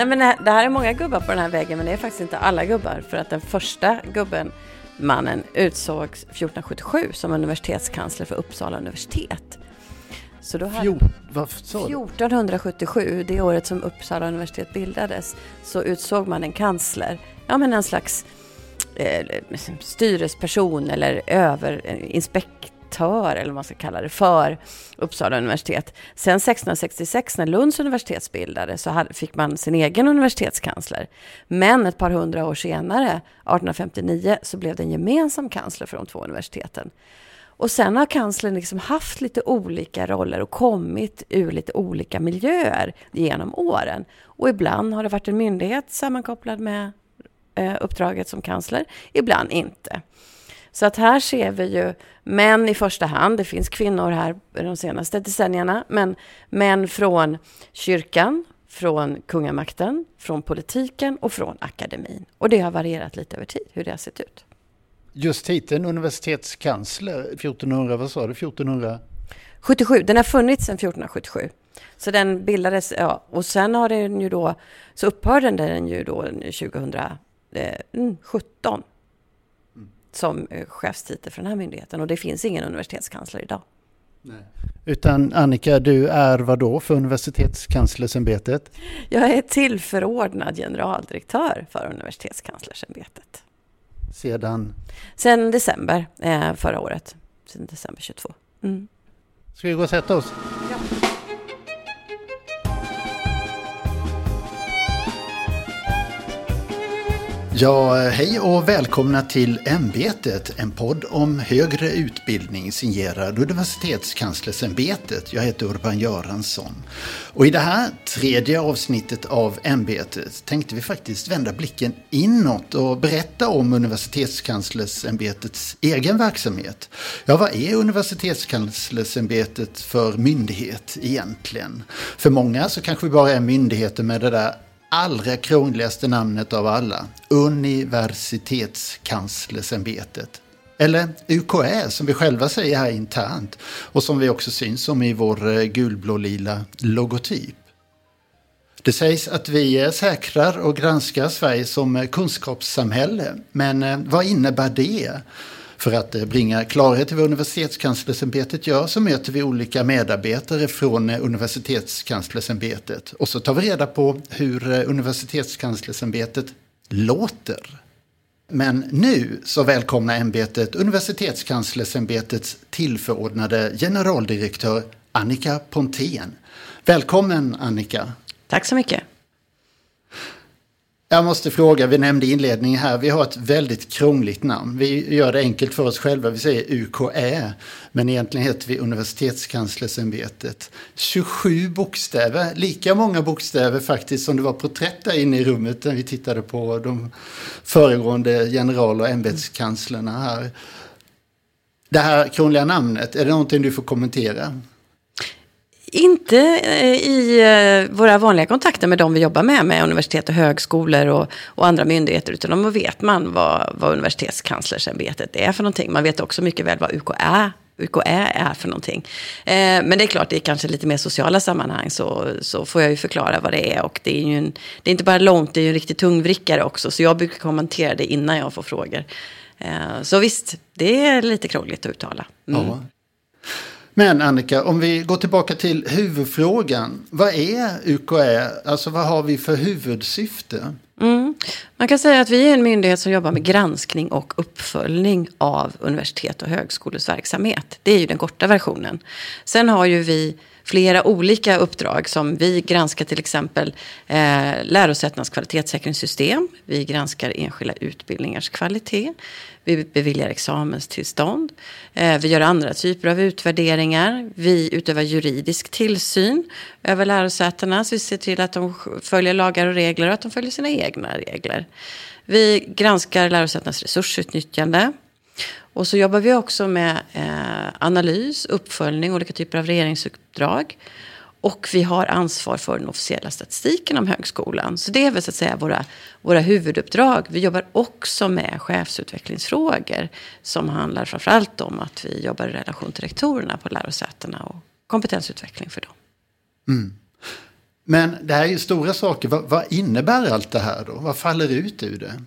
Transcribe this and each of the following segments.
Nej, men det här är många gubbar på den här väggen, men det är faktiskt inte alla gubbar. För att den första gubben, mannen, utsågs 1477 som universitetskansler för Uppsala universitet. Så då hade, Fjort, vad sa 1477, det året som Uppsala universitet bildades, så utsåg man en kansler. Ja, men en slags eh, styresperson eller överinspektör redaktör, eller vad man ska kalla det, för Uppsala universitet. Sen 1666 när Lunds universitet bildades så fick man sin egen universitetskansler. Men ett par hundra år senare, 1859, så blev det en gemensam kansler för de två universiteten. Och sen har kanslern liksom haft lite olika roller och kommit ur lite olika miljöer genom åren. Och ibland har det varit en myndighet sammankopplad med eh, uppdraget som kansler, ibland inte. Så att här ser vi ju män i första hand. Det finns kvinnor här de senaste decennierna, men män från kyrkan, från kungamakten, från politiken och från akademin. Och det har varierat lite över tid, hur det har sett ut. Just titeln universitetskansler, 1400, vad sa du, 1400? 77, den har funnits sedan 1477. Så den bildades, ja, och sen har den ju då, så upphörde den ju då 2017 som eh, chefstitel för den här myndigheten. Och det finns ingen universitetskansler idag. Nej. Utan Annika, du är vad då för universitetskanslersämbetet? Jag är tillförordnad generaldirektör för universitetskanslersämbetet. Sedan? Sedan december eh, förra året. Sedan december 22. Mm. Ska vi gå och sätta oss? Ja. Hej och välkomna till Ämbetet, en podd om högre utbildning signerad Universitetskanslersämbetet. Jag heter Urban Göransson. Och i det här tredje avsnittet av Ämbetet tänkte vi faktiskt vända blicken inåt och berätta om Universitetskanslersämbetets egen verksamhet. Ja, vad är Universitetskanslersämbetet för myndighet egentligen? För många så kanske vi bara är myndigheter med det där allra krångligaste namnet av alla, Universitetskanslersämbetet. Eller UKÄ som vi själva säger här internt och som vi också syns som i vår eh, gulblå-lila logotyp. Det sägs att vi eh, säkrar och granskar Sverige som eh, kunskapssamhälle, men vad innebär det? För att eh, bringa klarhet i vad universitetskanslersämbetet gör så möter vi olika medarbetare från eh, universitetskanslersämbetet. Och så tar vi reda på hur eh, universitetskanslersämbetet låter. Men nu så välkomnar ämbetet universitetskanslersämbetets tillförordnade generaldirektör Annika Pontén. Välkommen Annika! Tack så mycket! Jag måste fråga, vi nämnde inledningen här, vi har ett väldigt krångligt namn. Vi gör det enkelt för oss själva, vi säger UKÄ. Men egentligen heter vi Universitetskanslersämbetet. 27 bokstäver, lika många bokstäver faktiskt som det var porträtt där inne i rummet när vi tittade på de föregående general och ämbetskanslerna här. Det här krångliga namnet, är det någonting du får kommentera? Inte eh, i eh, våra vanliga kontakter med de vi jobbar med, med universitet och högskolor och, och andra myndigheter, utan då vet man vad, vad universitetskanslersämbetet är för någonting. Man vet också mycket väl vad UKÄ UKÄ är för någonting. Eh, men det är klart, det är kanske lite mer sociala sammanhang så, så får jag ju förklara vad det är. Och det är ju en, det är inte bara långt, det är ju en riktig tungvrickare också. Så jag brukar kommentera det innan jag får frågor. Eh, så visst, det är lite krångligt att uttala. Mm. Ja. Men Annika, om vi går tillbaka till huvudfrågan. Vad är UKÄ? Alltså vad har vi för huvudsyfte? Mm. Man kan säga att vi är en myndighet som jobbar med granskning och uppföljning av universitet och högskolors verksamhet. Det är ju den korta versionen. Sen har ju vi flera olika uppdrag som vi granskar till exempel eh, lärosätenas kvalitetssäkringssystem. Vi granskar enskilda utbildningars kvalitet. Vi beviljar examenstillstånd. Eh, vi gör andra typer av utvärderingar. Vi utövar juridisk tillsyn över lärosätena. Så vi ser till att de följer lagar och regler och att de följer sina egna regler. Vi granskar lärosätenas resursutnyttjande. Och så jobbar vi också med eh, analys, uppföljning, olika typer av regeringsuppdrag. Och vi har ansvar för den officiella statistiken om högskolan. Så det är väl så att säga våra, våra huvuduppdrag. Vi jobbar också med chefsutvecklingsfrågor. Som handlar framförallt om att vi jobbar i relation till rektorerna på lärosätena och kompetensutveckling för dem. Mm. Men det här är ju stora saker. Vad, vad innebär allt det här då? Vad faller ut ur det?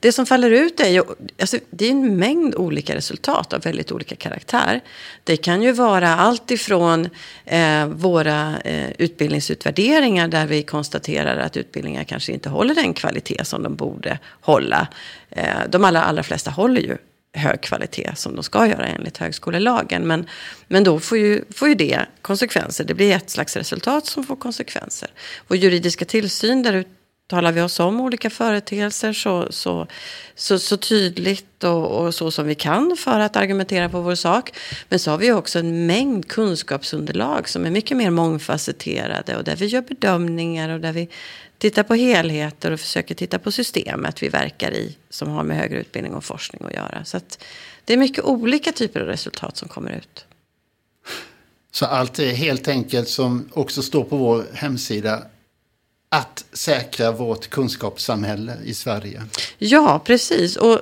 Det som faller ut är ju alltså, det är en mängd olika resultat av väldigt olika karaktär. Det kan ju vara allt ifrån eh, våra eh, utbildningsutvärderingar där vi konstaterar att utbildningar kanske inte håller den kvalitet som de borde hålla. Eh, de allra, allra flesta håller ju hög kvalitet som de ska göra enligt högskolelagen. Men, men då får ju, får ju det konsekvenser. Det blir ett slags resultat som får konsekvenser. Vår juridiska tillsyn där talar vi oss om olika företeelser så, så, så, så tydligt och, och, så som vi kan för att argumentera på vår sak. Men så har vi också en mängd kunskapsunderlag som är mycket mer mångfacetterade och där vi gör bedömningar och där vi tittar på helheter och försöker titta på systemet vi verkar i som har med högre utbildning och forskning att göra. Så att det är mycket olika typer av resultat som kommer ut. Så allt är helt enkelt som också står på vår hemsida att säkra vårt kunskapssamhälle i Sverige. Ja, precis. Och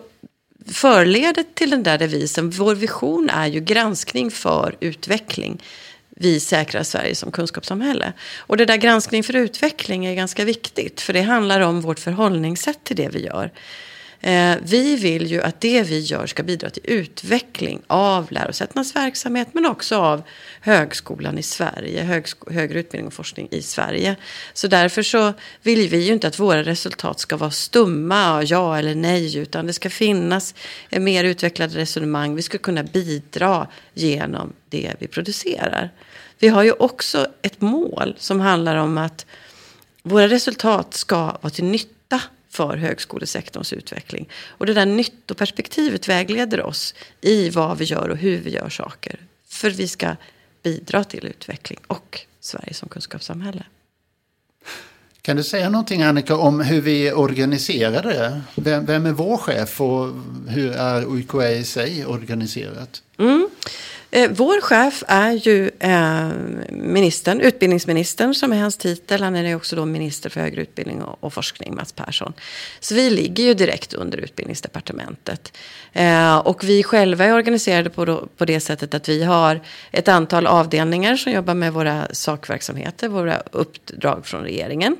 förledet till den där devisen, vår vision är ju granskning för utveckling. Vi säkrar Sverige som kunskapssamhälle. Och det där granskning för utveckling är ganska viktigt. För det handlar om vårt förhållningssätt till det vi gör. Eh, vi vill ju att det vi gör ska bidra till utveckling av lärosätenas verksamhet men också av högskolan i Sverige, högsko- högre utbildning och forskning i Sverige. Så därför så vill vi ju inte att våra resultat ska vara stumma, ja eller nej, utan det ska finnas mer utvecklade resonemang. Vi ska kunna bidra genom det vi producerar. Vi har ju också ett mål som handlar om att våra resultat ska vara till nytta för högskolesektorns utveckling. Och det där nyttoperspektivet vägleder oss i vad vi gör och hur vi gör saker. För vi ska bidra till utveckling och Sverige som kunskapssamhälle. Kan du säga någonting Annika om hur vi är organiserade? Vem, vem är vår chef och hur är UKÄ i sig organiserat? Mm. Eh, vår chef är ju eh, ministern, utbildningsministern som är hans titel. Han är också då minister för högre utbildning och, och forskning, Mats Persson. Så vi ligger ju direkt under utbildningsdepartementet. Eh, och vi själva är organiserade på, då, på det sättet att vi har ett antal avdelningar som jobbar med våra sakverksamheter, våra uppdrag från regeringen.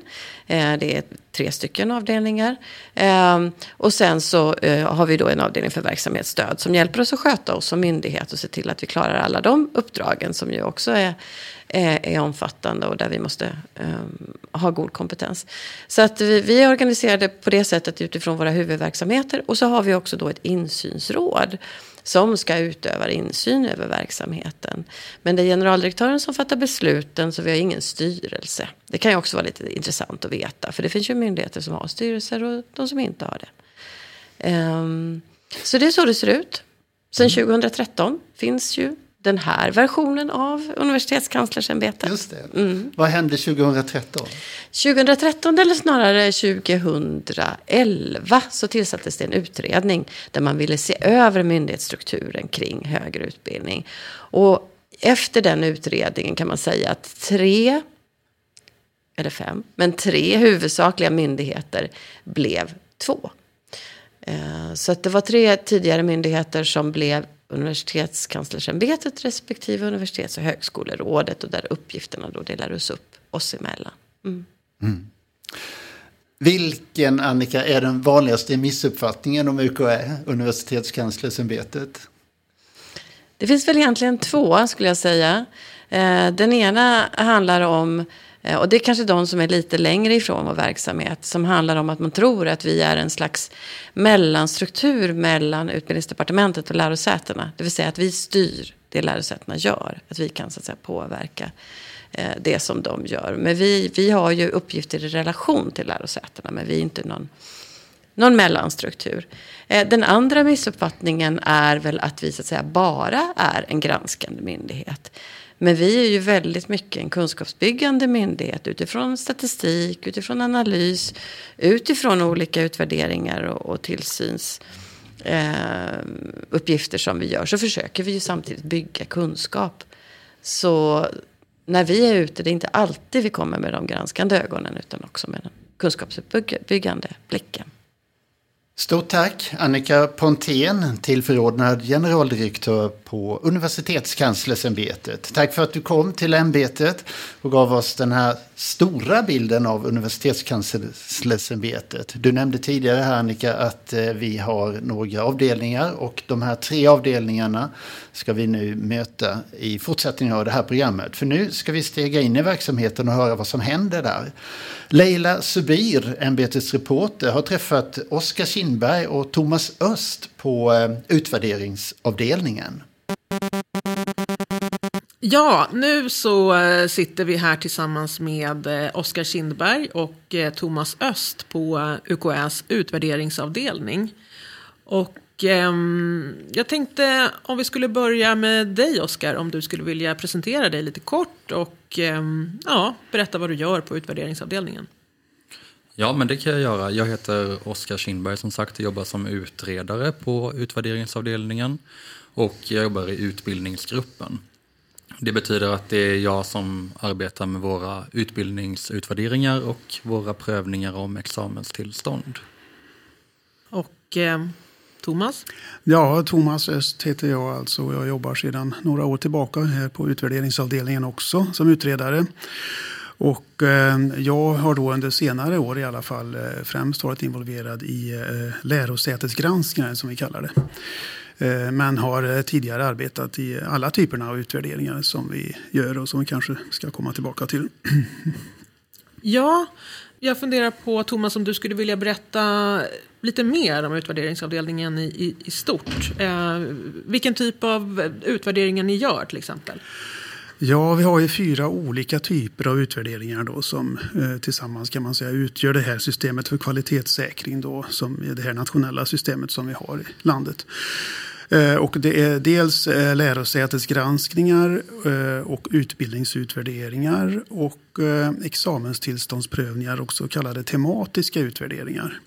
Eh, det är tre stycken avdelningar. Ehm, och sen så eh, har vi då en avdelning för verksamhetsstöd som hjälper oss att sköta oss som myndighet och se till att vi klarar alla de uppdragen som ju också är, är, är omfattande och där vi måste um, ha god kompetens. Så att vi, vi, är organiserade på det sättet utifrån våra huvudverksamheter och så har vi också då ett insynsråd som ska utöva insyn över verksamheten. Men det är generaldirektören som fattar besluten så vi har ingen styrelse. Det kan ju också vara lite intressant att veta för det finns ju myndigheter som har styrelser och de som inte har det. Um, så det är så det ser ut. Sen 2013 mm. finns ju den här versionen av universitetskanslersämbetet. Just det. Mm. Vad hände 2013? 2013 eller snarare 2011 så tillsattes det en utredning där man ville se över myndighetsstrukturen kring högre utbildning. Och efter den utredningen kan man säga att tre eller fem, men tre huvudsakliga myndigheter blev två. Eh, så att det var tre tidigare myndigheter som blev universitetskanslersämbetet respektive universitets och högskolerådet och där uppgifterna då delades upp oss emellan. Mm. Mm. Vilken, Annika, är den vanligaste missuppfattningen om UKÄ, universitetskanslersämbetet? Det finns väl egentligen två, skulle jag säga. Eh, den ena handlar om Eh, och det är kanske de som är lite längre ifrån vår verksamhet. Som handlar om att man tror att vi är en slags mellanstruktur mellan utbildningsdepartementet och lärosätena. Det vill säga att vi styr det lärosätena gör. Att vi kan så att säga, påverka eh, det som de gör. Men vi, vi har ju uppgifter i relation till lärosätena. Men vi är inte någon, någon mellanstruktur. Eh, den andra missuppfattningen är väl att vi så att säga bara är en granskande myndighet. Men vi är ju väldigt mycket en kunskapsbyggande myndighet utifrån statistik, utifrån analys, utifrån olika utvärderingar och, och tillsynsuppgifter eh, som vi gör. Så försöker vi ju samtidigt bygga kunskap. Så när vi är ute, det är inte alltid vi kommer med de granskande ögonen utan också med den kunskapsuppbyggande blicken. Stort tack Annika Pontén, tillförordnad generaldirektör på Universitetskanslersämbetet. Tack för att du kom till ämbetet och gav oss den här stora bilden av Universitetskanslersämbetet. Du nämnde tidigare här Annika att eh, vi har några avdelningar och de här tre avdelningarna ska vi nu möta i fortsättningen av det här programmet. För nu ska vi stega in i verksamheten och höra vad som händer där. Leila Subir, ämbetets reporter, har träffat Oskar Kindberg och Thomas Öst på eh, utvärderingsavdelningen. Ja, nu så eh, sitter vi här tillsammans med eh, Oskar Kindberg och Thomas Öst på UKÄs utvärderingsavdelning. Och eh, jag tänkte om vi skulle börja med dig Oskar, om du skulle vilja presentera dig lite kort och eh, ja, berätta vad du gör på utvärderingsavdelningen. Ja, men det kan jag göra. Jag heter Oskar Kindberg som sagt och jobbar som utredare på utvärderingsavdelningen och jag jobbar i utbildningsgruppen. Det betyder att det är jag som arbetar med våra utbildningsutvärderingar och våra prövningar om examenstillstånd. Och eh, Thomas? Ja, Thomas Öst heter jag alltså. Jag jobbar sedan några år tillbaka här på utvärderingsavdelningen också som utredare. Och eh, jag har då under senare år i alla fall eh, främst varit involverad i eh, lärosätesgranskningar som vi kallar det. Eh, men har eh, tidigare arbetat i alla typerna av utvärderingar som vi gör och som vi kanske ska komma tillbaka till. Ja, jag funderar på Thomas om du skulle vilja berätta lite mer om utvärderingsavdelningen i, i, i stort. Eh, vilken typ av utvärderingar ni gör till exempel? Ja, vi har ju fyra olika typer av utvärderingar då som eh, tillsammans kan man säga utgör det här systemet för kvalitetssäkring då som är det här nationella systemet som vi har i landet. Eh, och det är dels eh, lärosätesgranskningar eh, och utbildningsutvärderingar och eh, examenstillståndsprövningar och så kallade tematiska utvärderingar.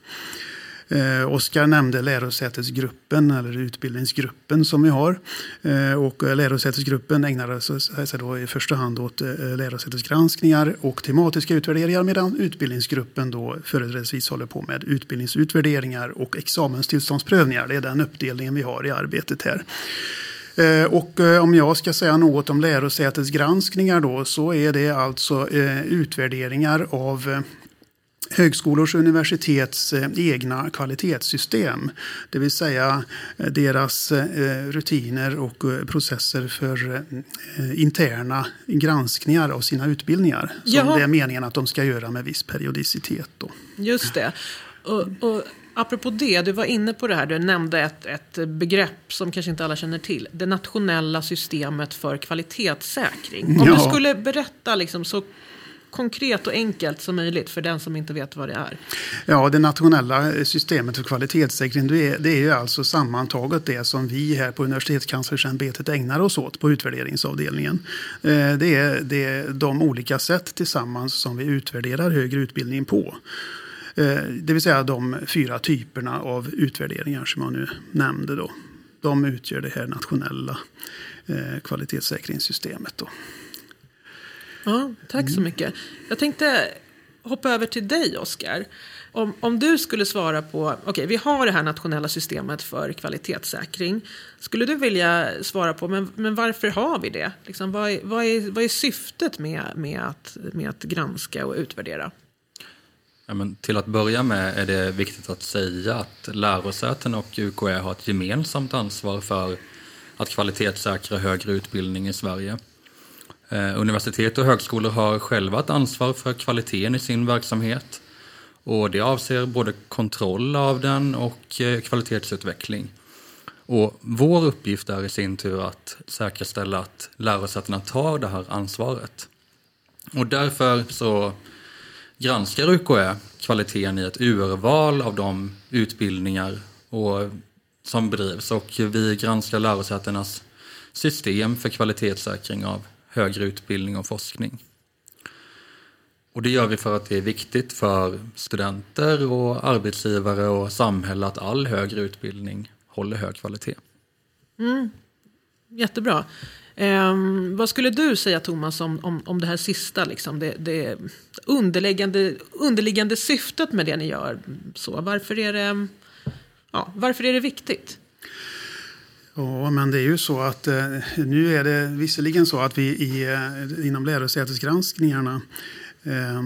Eh, Oskar nämnde lärosätesgruppen eller utbildningsgruppen som vi har. Eh, och eh, lärosätesgruppen ägnar eh, sig då i första hand åt eh, lärosätesgranskningar och tematiska utvärderingar medan utbildningsgruppen då företrädesvis håller på med utbildningsutvärderingar och examenstillståndsprövningar. Det är den uppdelningen vi har i arbetet här. Eh, och om jag ska säga något om lärosätesgranskningar då så är det alltså utvärderingar av högskolors och universitets eh, egna kvalitetssystem. Det vill säga eh, deras eh, rutiner och processer för interna granskningar av sina utbildningar. Som Jaha. det är meningen att de ska göra med viss periodicitet. Då. Just det. Och, och apropå det, du var inne på det här, du nämnde ett, ett begrepp som kanske inte alla känner till. Det nationella systemet för kvalitetssäkring. Om ja. du skulle berätta liksom, så konkret och enkelt som möjligt för den som inte vet vad det är? Ja, det nationella systemet för kvalitetssäkring det är, det är ju alltså sammantaget det som vi här på Universitetskanslersämbetet ägnar oss åt på utvärderingsavdelningen. Eh, det är, det är de olika sätt tillsammans som vi utvärderar högre utbildning på. Eh, det vill säga de fyra typerna av utvärderingar som jag nu nämnde. Då. De utgör det här nationella eh, kvalitetssäkringssystemet. Då. Ja, tack så mycket. Jag tänkte hoppa över till dig, Oskar. Om, om du skulle svara på, okej, okay, vi har det här nationella systemet för kvalitetssäkring. Skulle du vilja svara på, men, men varför har vi det? Liksom, vad, är, vad, är, vad är syftet med, med, att, med att granska och utvärdera? Ja, men till att börja med är det viktigt att säga att lärosäten och UKÄ har ett gemensamt ansvar för att kvalitetssäkra högre utbildning i Sverige. Eh, universitet och högskolor har själva ett ansvar för kvaliteten i sin verksamhet. Och det avser både kontroll av den och eh, kvalitetsutveckling. Och vår uppgift är i sin tur att säkerställa att lärosätena tar det här ansvaret. Och därför så granskar UKÄ kvaliteten i ett urval av de utbildningar och, som bedrivs och vi granskar lärosätenas system för kvalitetssäkring av högre utbildning och forskning. Och det gör vi för att det är viktigt för studenter och arbetsgivare och samhälle att all högre utbildning håller hög kvalitet. Mm. Jättebra. Eh, vad skulle du säga Thomas om, om, om det här sista, liksom, det, det underliggande, underliggande syftet med det ni gör? Så, varför, är det, ja, varför är det viktigt? Ja, men det är ju så att eh, nu är det visserligen så att vi i, eh, inom lärosätesgranskningarna eh,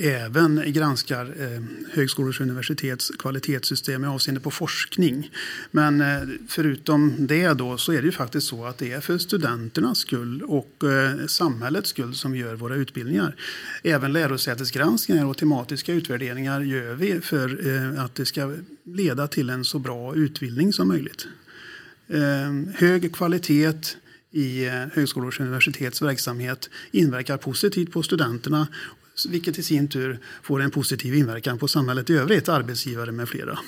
även granskar eh, högskolors och universitets kvalitetssystem med avseende på forskning. Men eh, förutom det då så är det ju faktiskt så att det är för studenternas skull och eh, samhällets skull som vi gör våra utbildningar. Även lärosätesgranskningar och tematiska utvärderingar gör vi för eh, att det ska leda till en så bra utbildning som möjligt. Eh, hög kvalitet i eh, högskolors och universitets verksamhet inverkar positivt på studenterna vilket i sin tur får en positiv inverkan på samhället i övrigt, arbetsgivare med flera.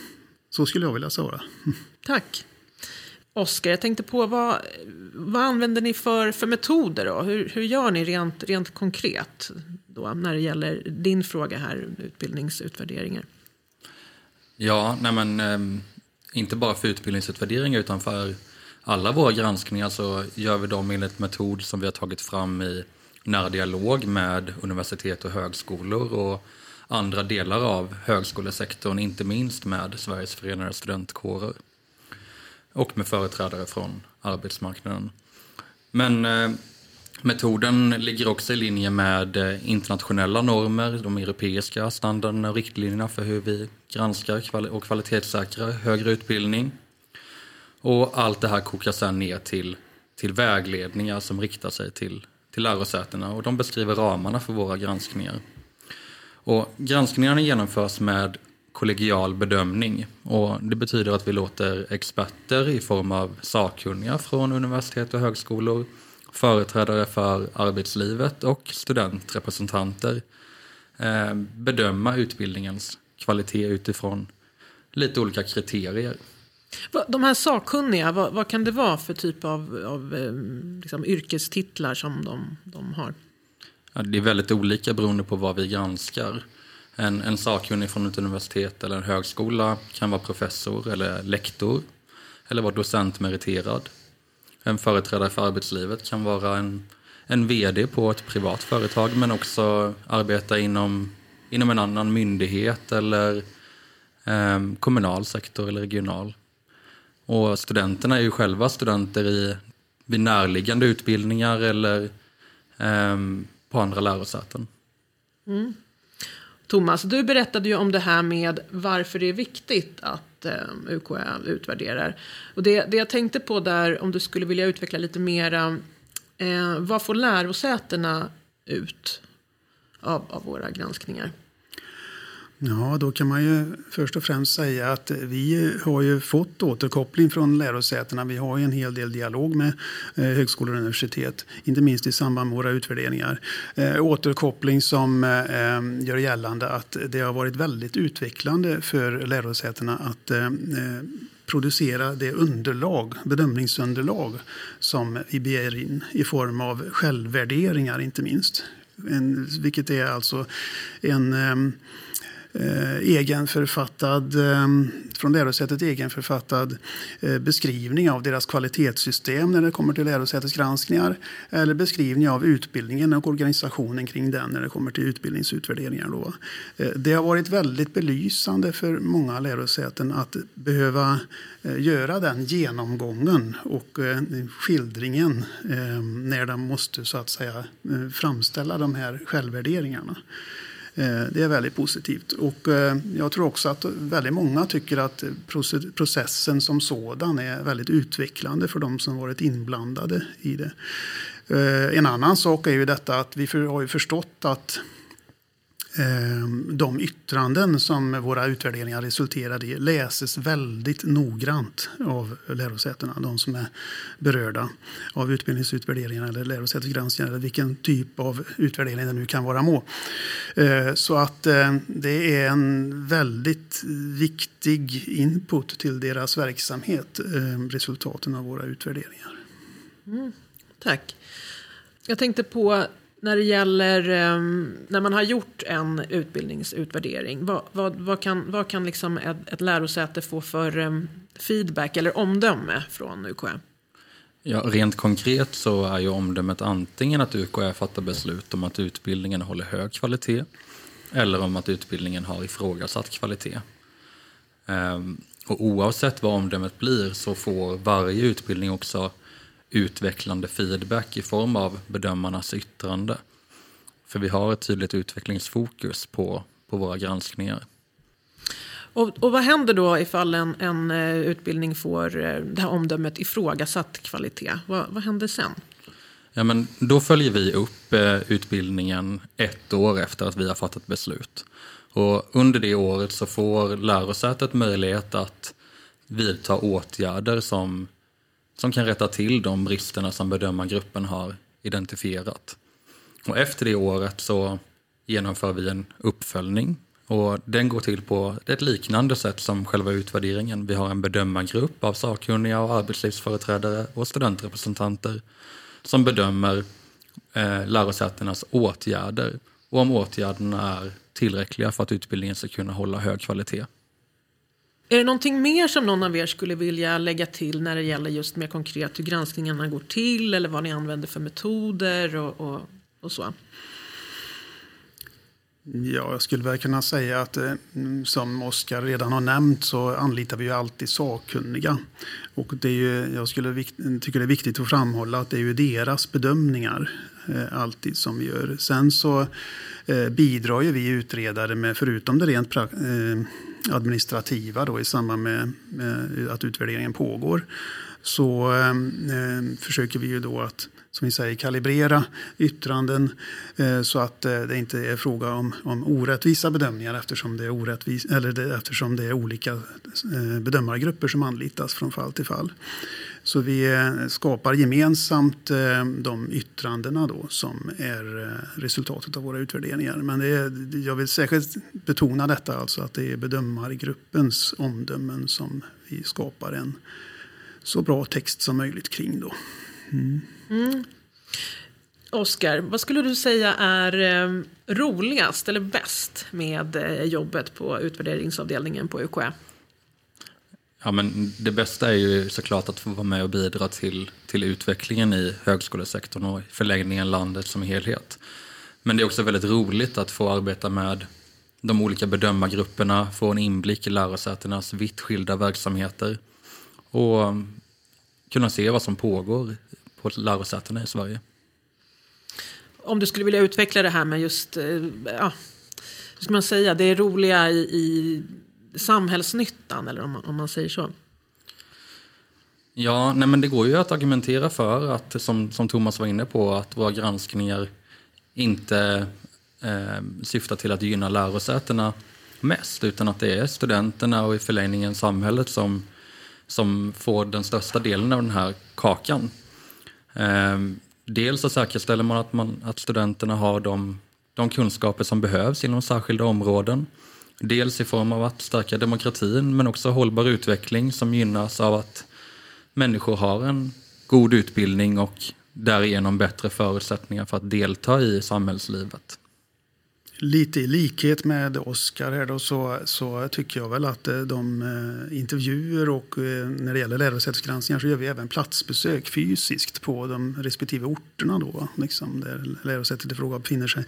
Så skulle jag vilja svara. Tack. Oskar, jag tänkte på vad, vad använder ni för, för metoder? Då? Hur, hur gör ni rent, rent konkret då, när det gäller din fråga här, utbildningsutvärderingar? Ja, nej men, eh, inte bara för utbildningsutvärderingar utan för alla våra granskningar så gör vi dem enligt metod som vi har tagit fram i nära dialog med universitet och högskolor och andra delar av högskolesektorn, inte minst med Sveriges förenade studentkårer och med företrädare från arbetsmarknaden. Men eh, metoden ligger också i linje med eh, internationella normer, de europeiska standarderna och riktlinjerna för hur vi granskar och kvalitetssäkrar högre utbildning. Och allt det här kokar sedan ner till, till vägledningar som riktar sig till till lärosätena och de beskriver ramarna för våra granskningar. Och granskningarna genomförs med kollegial bedömning och det betyder att vi låter experter i form av sakkunniga från universitet och högskolor, företrädare för arbetslivet och studentrepresentanter eh, bedöma utbildningens kvalitet utifrån lite olika kriterier. De här sakkunniga, vad, vad, kan det vara för typ av, av eh, liksom, yrkestitlar som de, de har? Ja, det är väldigt olika beroende på vad vi granskar. En, en sakkunnig från ett universitet eller en högskola kan vara professor eller lektor eller vara docentmeriterad. En företrädare för arbetslivet kan vara en, en vd på ett privat företag men också arbeta inom, inom en annan myndighet eller eh, kommunal sektor eller regional. Och studenterna är ju själva studenter i, vid närliggande utbildningar eller eh, på andra lärosäten. Mm. Thomas, du berättade ju om det här med varför det är viktigt att eh, UKÄ utvärderar. Och det, det jag tänkte på där, om du skulle vilja utveckla lite mera, eh, vad får lärosätena ut av, av våra granskningar? Ja, då kan man ju först och främst säga att vi har ju fått återkoppling från lärosätena. Vi har ju en hel del dialog med eh, högskolor och universitet, inte minst i samband med våra utvärderingar. Eh, återkoppling som eh, gör gällande att det har varit väldigt utvecklande för lärosätena att producera det underlag, bedömningsunderlag som vi begär in i form av självvärderingar inte minst. En, vilket är alltså en eh, egenförfattad, eh, från lärosätet egenförfattad eh, beskrivning av deras kvalitetssystem när det kommer till lärosätets granskningar. Eller beskrivning av utbildningen och organisationen kring den när det kommer till utbildningsutvärderingar. Då. Eh, det har varit väldigt belysande för många lärosäten att behöva eh, göra den genomgången och eh, skildringen eh, när de måste så att säga eh, framställa de här självvärderingarna. Eh, det är väldigt positivt. Och eh, jag tror också att väldigt många tycker att processen som sådan är väldigt utvecklande för de som varit inblandade i det. Eh, en annan sak är ju detta att vi har ju förstått att Ehm, de yttranden som våra utvärderingar resulterar i läses väldigt noggrant av lärosätena, de som är berörda av utbildningsutvärderingar eller lärosätesgranskningar eller vilken typ av utvärdering det nu kan vara må. Ehm, så att eh, det är en väldigt viktig input till deras verksamhet, ehm, resultaten av våra utvärderingar. Mm, tack. Jag tänkte på när det gäller um, när man har gjort en utbildningsutvärdering, vad, vad, vad kan, vad kan liksom ett, ett lärosäte få för um, feedback eller omdöme från UKÄ? Ja, rent konkret så är ju omdömet antingen att UKÄ fattar beslut om att utbildningen håller hög kvalitet eller om att utbildningen har ifrågasatt kvalitet. Um, Och oavsett vad omdömet blir så får varje utbildning också utvecklande feedback i form av bedömarnas yttrande. För vi har ett tydligt utvecklingsfokus på, på våra granskningar. Och, och vad händer då ifall en, en eh, utbildning får eh, det här omdömet ifrågasatt kvalitet? Vad, vad händer sen? Ja, men då följer vi upp eh, utbildningen ett år efter att vi har fattat beslut. Och under det året så får lärosätet möjlighet att vidta åtgärder som, som kan rätta till de bristerna som bedömargruppen har identifierat. Och efter det året så genomför vi en uppföljning och den går till på ett liknande sätt som själva utvärderingen. Vi har en bedömargrupp av sakkunniga och arbetslivsföreträdare och studentrepresentanter som bedömer eh, lärosätenas åtgärder och om åtgärderna är tillräckliga för att utbildningen ska kunna hålla hög kvalitet. Är det någonting mer som någon av er skulle vilja lägga till när det gäller just mer konkret hur granskningarna går till eller vad ni använder för metoder och, och, och så? Ja, jag skulle väl kunna säga att eh, som Oskar redan har nämnt så anlitar vi ju alltid sakkunniga. Och det är ju, jag skulle tycker det är viktigt att framhålla att det är ju deras bedömningar eh, alltid som vi gör. Sen så eh, bidrar ju vi utredare med, förutom det rent eh, administrativa då, i samband med, med att utvärderingen pågår, så eh, försöker vi ju då att som vi säger, kalibrera yttranden eh, så att eh, det inte är fråga om, om orättvisa bedömningar eftersom det, är orättvis, eller det, eftersom det är olika eh, bedömargrupper som anlitas från fall till fall. Så vi eh, skapar gemensamt eh, de yttrandena då som är eh, resultatet av våra utvärderingar. Men det är, jag vill särskilt betona detta, alltså att det är bedömargruppens omdömen som vi skapar en så bra text som möjligt kring. Då. Mm. Mm. Oskar, vad skulle du säga är roligast eller bäst med jobbet på utvärderingsavdelningen på UKÄ? Ja, men det bästa är ju såklart att få vara med och bidra till, till utvecklingen i högskolesektorn och i förlängningen landet som helhet. Men det är också väldigt roligt att få arbeta med de olika bedömargrupperna, få en inblick i lärosätenas vitt skilda verksamheter och kunna se vad som pågår på lärosätena i Sverige. Om du skulle vilja utveckla det här med just, eh, ja, hur ska man säga, det roliga i, i samhällsnyttan, eller om man, om man säger så? Ja, nej men det går ju att argumentera för att, som, som Thomas var inne på, att våra granskningar inte eh, syftar till att gynna lärosätena mest, utan att det är studenterna och i förlängningen samhället som, som får den största delen av den här kakan. Eh, dels så säkerställer man att, man att studenterna har de, de kunskaper som behövs inom särskilda områden. Dels i form av att stärka demokratin men också hållbar utveckling som gynnas av att människor har en god utbildning och därigenom bättre förutsättningar för att delta i samhällslivet. Lite i likhet med Oskar här då så, så tycker jag väl att eh, de eh, intervjuer och eh, när det gäller lärosätesgranskningar så gör vi även platsbesök fysiskt på de respektive orterna då, liksom där lärosätet i fråga befinner sig,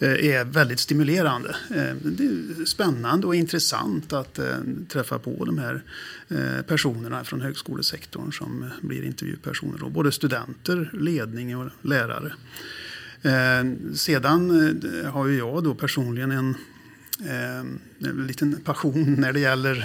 är väldigt stimulerande. Det är spännande och intressant att träffa på de här personerna från högskolesektorn som blir intervjupersoner, då, både studenter, ledning och lärare. Eh, sedan eh, har ju jag då personligen en, eh, en liten passion när det gäller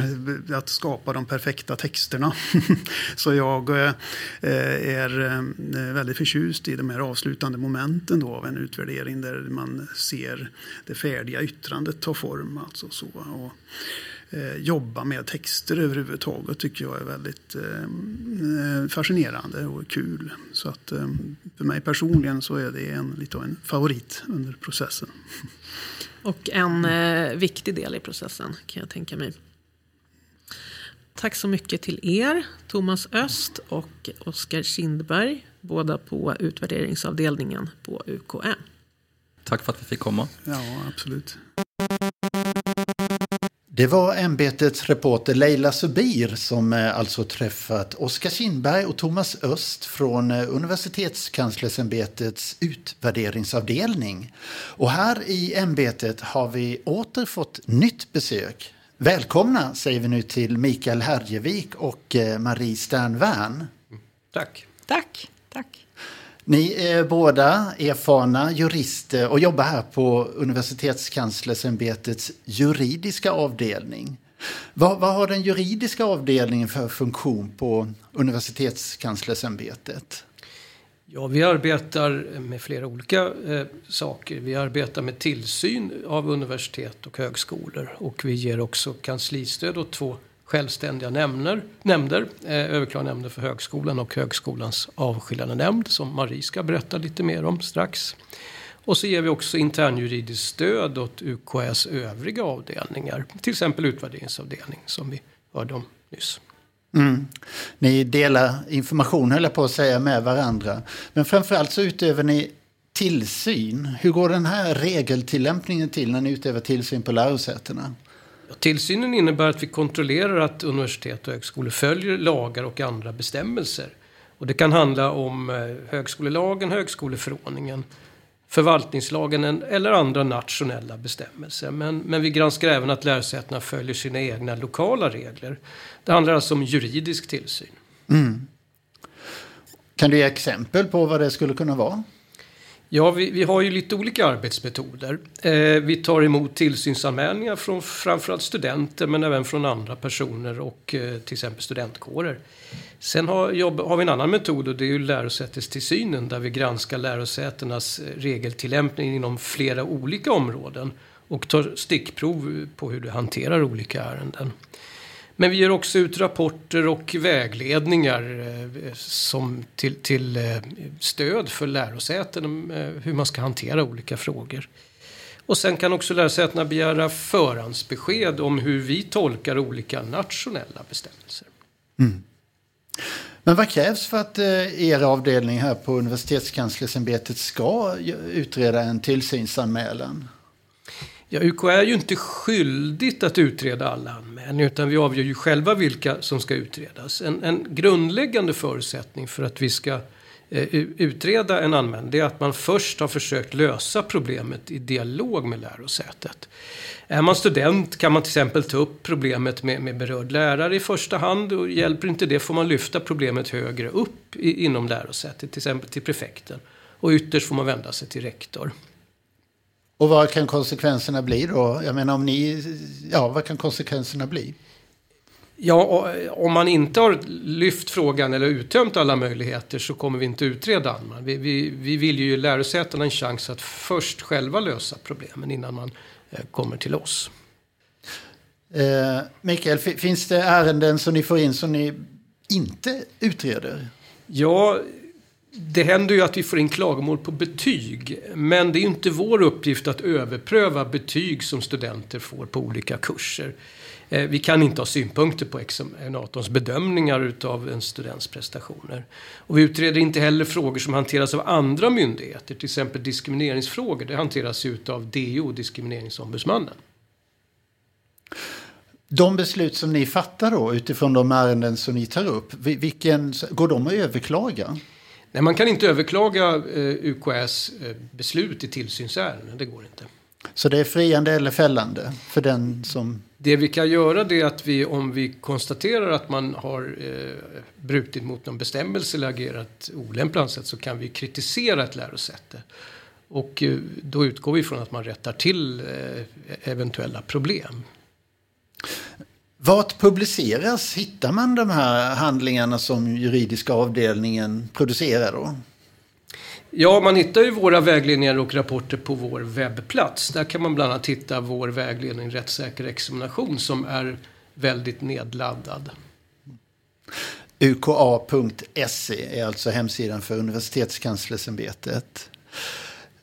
eh, att skapa de perfekta texterna. Så jag eh, är väldigt förtjust i de här avslutande momenten då av en utvärdering där man ser det färdiga yttrandet ta form. Alltså så. Och, eh, jobba med texter överhuvudtaget tycker jag är väldigt eh, fascinerande och kul. Så att eh, för mig personligen så är det en, lite av en favorit under processen. Och en eh, viktig del i processen kan jag tänka mig. Tack så mycket till er, Thomas Öst och Oskar Kindberg, båda på utvärderingsavdelningen på UKM. Tack för att vi fick komma. Ja, absolut. Det var ämbetets reporter Leila Subir som eh, alltså träffat Oskar Kindberg och Thomas Öst från eh, Universitetskanslersämbetets utvärderingsavdelning. Och här i ämbetet har vi åter fått nytt besök. Välkomna säger vi nu till Mikael Herjevik och eh, Marie Sternvärn. Tack. Tack, tack. Ni är båda erfarna jurister och jobbar här på Universitetskanslersämbetets juridiska avdelning. Vad, vad har den juridiska avdelningen för funktion på Universitetskanslersämbetet? Ja, vi arbetar med flera olika eh, saker. Vi arbetar med tillsyn av universitet och högskolor och vi ger också kanslistöd åt två självständiga nämnder, nämnder eh, överklagandenämnden för högskolan och högskolans avskiljande nämnd som Marie ska berätta lite mer om strax. Och så ger vi också internjuridiskt stöd åt UKÄs övriga avdelningar, till exempel utvärderingsavdelning som vi hörde om nyss. Mm. Ni delar information, höll jag på att säga, med varandra. Men framförallt så utövar ni tillsyn. Hur går den här regeltillämpningen till när ni utövar tillsyn på lärosätena? Tillsynen innebär att vi kontrollerar att universitet och högskolor följer lagar och andra bestämmelser. Och det kan handla om eh, högskolelagen, högskoleförordningen, förvaltningslagen eller andra nationella bestämmelser. Men, men vi granskar även att lärosätena följer sina egna lokala regler. Det handlar alltså om juridisk tillsyn. Mm. Kan du ge exempel på vad det skulle kunna vara? Ja, vi, vi har ju lite olika arbetsmetoder. Eh, vi tar emot tillsynsanmälningar från framförallt studenter men även från andra personer och eh, till exempel studentkårer. Sen har, jobb, har vi en annan metod och det är ju lärosätestillsynen där vi granskar lärosätenas eh, regeltillämpning inom flera olika områden och tar stickprov på hur de hanterar olika ärenden. Men vi ger också ut rapporter och vägledningar eh, som till, till eh, stöd för lärosäten om eh, hur man ska hantera olika frågor. Och sen kan också lärosätena begära förhandsbesked om hur vi tolkar olika nationella bestämmelser. Mm. Men vad krävs för att er avdelning här på Universitetskanslersämbetet ska utreda en tillsynsanmälan? Ja, UK är ju inte skyldigt att utreda alla anmälningar utan vi avgör ju själva vilka som ska utredas. En, en grundläggande förutsättning för att vi ska eh, utreda en anmälan det är att man först har försökt lösa problemet i dialog med lärosätet. Är man student kan man till exempel ta upp problemet med, med berörd lärare i första hand och hjälper inte det får man lyfta problemet högre upp i, inom lärosätet, till exempel till prefekten. Och ytterst får man vända sig till rektor. Och vad kan konsekvenserna bli då? Jag menar om ni, ja vad kan konsekvenserna bli? Ja, om man inte har lyft frågan eller uttömt alla möjligheter så kommer vi inte utreda anmälan. Vi, vi, vi vill ju ge lärosätena en chans att först själva lösa problemen innan man eh, kommer till oss. Eh, Mikael, finns det ärenden som ni får in som ni inte utreder? Ja, det händer ju att vi får in klagomål på betyg. Men det är inte vår uppgift att överpröva betyg som studenter får på olika kurser. Eh, vi kan inte ha synpunkter på examinators bedömningar utav en students prestationer. Och vi utreder inte heller frågor som hanteras av andra myndigheter, till exempel diskrimineringsfrågor. Det hanteras ju utav DO, Diskrimineringsombudsmannen. De beslut som ni fattar då utifrån de ärenden som ni tar upp, vilken, går de att överklaga? Nej, man kan inte överklaga eh, UKÄs eh, beslut i tillsynsärenden. Det går inte. Så det är friande eller fällande för den som... Det vi kan göra det är att vi, om vi konstaterar att man har eh, brutit mot någon bestämmelse eller agerat olämpligt sätt så kan vi kritisera ett lärosäte. Och eh, då utgår vi från att man rättar till eh, eventuella problem. Vart publiceras, hittar man de här handlingarna som juridiska avdelningen producerar då? Ja, man hittar ju våra vägledningar och rapporter på vår webbplats. Där kan man bland annat hitta vår vägledning Rättssäker examination som är väldigt nedladdad. UKA.se är alltså hemsidan för Universitetskanslersämbetet.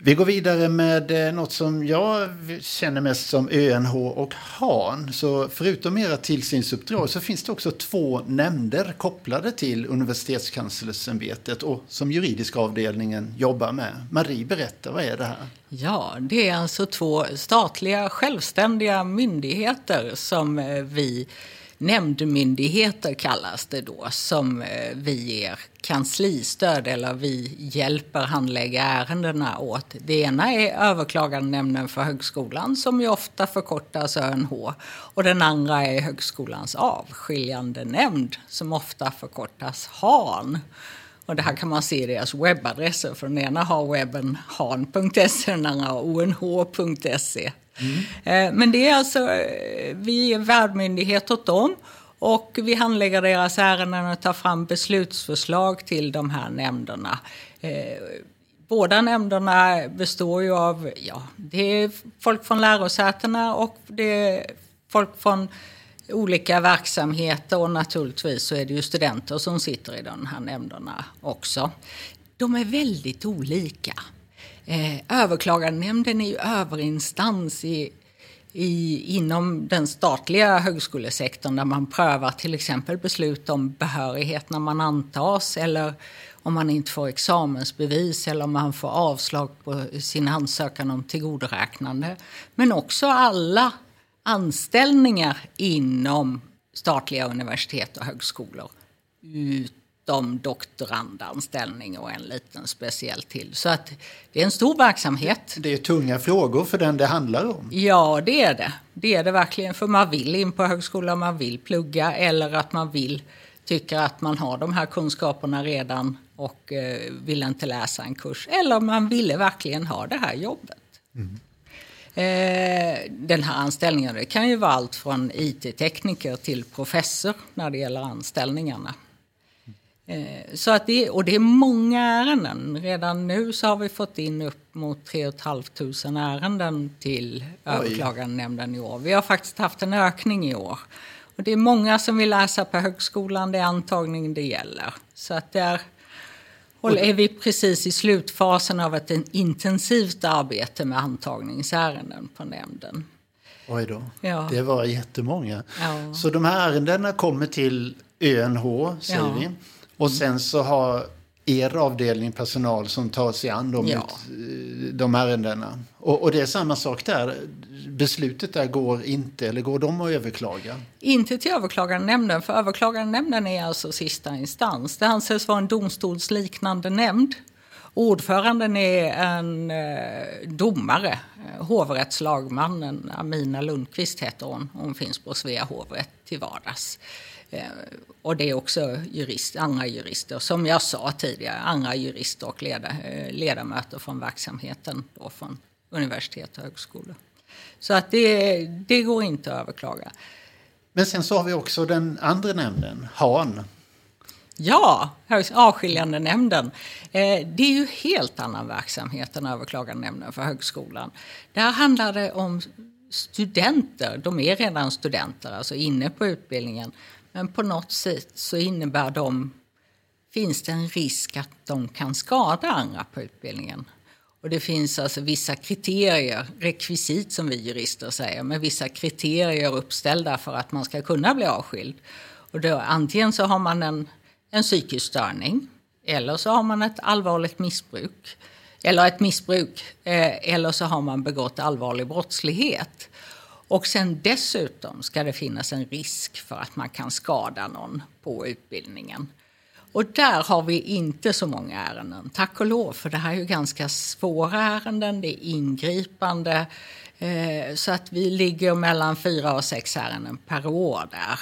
Vi går vidare med eh, något som jag känner mest som ÖNH och HAN. Så förutom era tillsynsuppdrag så finns det också två nämnder kopplade till Universitetskanslersämbetet och som juridiska avdelningen jobbar med. Marie, berätta, vad är det här? Ja, det är alltså två statliga självständiga myndigheter som eh, vi nämndmyndigheter kallas det då, som eh, vi ger kanslistöd eller vi hjälper handlägga ärendena åt. Det ena är överklagandenämnden för högskolan som ju ofta förkortas ÖNH och den andra är högskolans avskiljande nämnd som ofta förkortas HAN. Och det här kan man se i deras webbadresser, för den ena har webben han.se, den andra har onh.se. Mm. Men det är alltså, eh, vi är värdmyndighet åt dem och vi handlägger deras ärenden och tar fram beslutsförslag till de här nämnderna. Eh, båda nämnderna består ju av, ja, det är folk från lärosätena och det är folk från olika verksamheter och naturligtvis så är det ju studenter som sitter i de här nämnderna också. De är väldigt olika. Eh, överklagandenämnden är ju överinstans i, i, inom den statliga högskolesektorn där man prövar till exempel beslut om behörighet när man antas eller om man inte får examensbevis eller om man får avslag på sin ansökan om tillgodoräknande. Men också alla anställningar inom statliga universitet och högskolor utom doktorandanställning och en liten speciell till. Så att det är en stor verksamhet. Det är tunga frågor för den det handlar om. Ja, det är det. Det är det verkligen. För man vill in på högskolan, man vill plugga eller att man vill tycker att man har de här kunskaperna redan och eh, vill inte läsa en kurs. Eller man ville verkligen ha det här jobbet. Mm. Eh, den här anställningen. Det kan ju vara allt från IT-tekniker till professor när det gäller anställningarna. Eh, så att det, och det är många ärenden. Redan nu så har vi fått in upp mot 3 500 ärenden till överklagandenämnden i år. Vi har faktiskt haft en ökning i år. Och det är många som vill läsa på högskolan, det är antagning det gäller. Så att det är och är vi precis i slutfasen av ett intensivt arbete med antagningsärenden på nämnden. Oj då, ja. det var jättemånga. Ja. Så de här ärendena kommer till ÖNH, säger ja. vi. Och sen så har er avdelning personal som tar sig an de, ja. de ärendena. Och, och det är samma sak där beslutet där går inte, eller går de att överklaga? Inte till överklagandenämnden, för överklagandenämnden är alltså sista instans. Det anses vara en domstolsliknande nämnd. Ordföranden är en eh, domare, hovrättslagmannen Amina Lundqvist heter hon. Hon finns på Svea hovrätt till vardags. Eh, och det är också jurist, andra jurister, som jag sa tidigare, andra jurister och leda, eh, ledamöter från verksamheten då från universitet och högskolor. Så att det, det går inte att överklaga. Men sen så har vi också den andra nämnden, HAN. Ja, avskiljande nämnden. Eh, det är ju helt annan verksamhet än överklagandenämnden för högskolan. Där handlar det om studenter. De är redan studenter, alltså inne på utbildningen. Men på något sätt så innebär de, finns det en risk att de kan skada andra på utbildningen. Och det finns alltså vissa kriterier, rekvisit som vi jurister säger, men vissa kriterier uppställda för att man ska kunna bli avskild. Och då, antingen så har man en, en psykisk störning eller så har man ett allvarligt missbruk. Eller ett missbruk. Eh, eller så har man begått allvarlig brottslighet. Och sen dessutom ska det finnas en risk för att man kan skada någon på utbildningen. Och där har vi inte så många ärenden, tack och lov, för det här är ju ganska svåra ärenden, det är ingripande. Eh, så att vi ligger mellan fyra och sex ärenden per år där.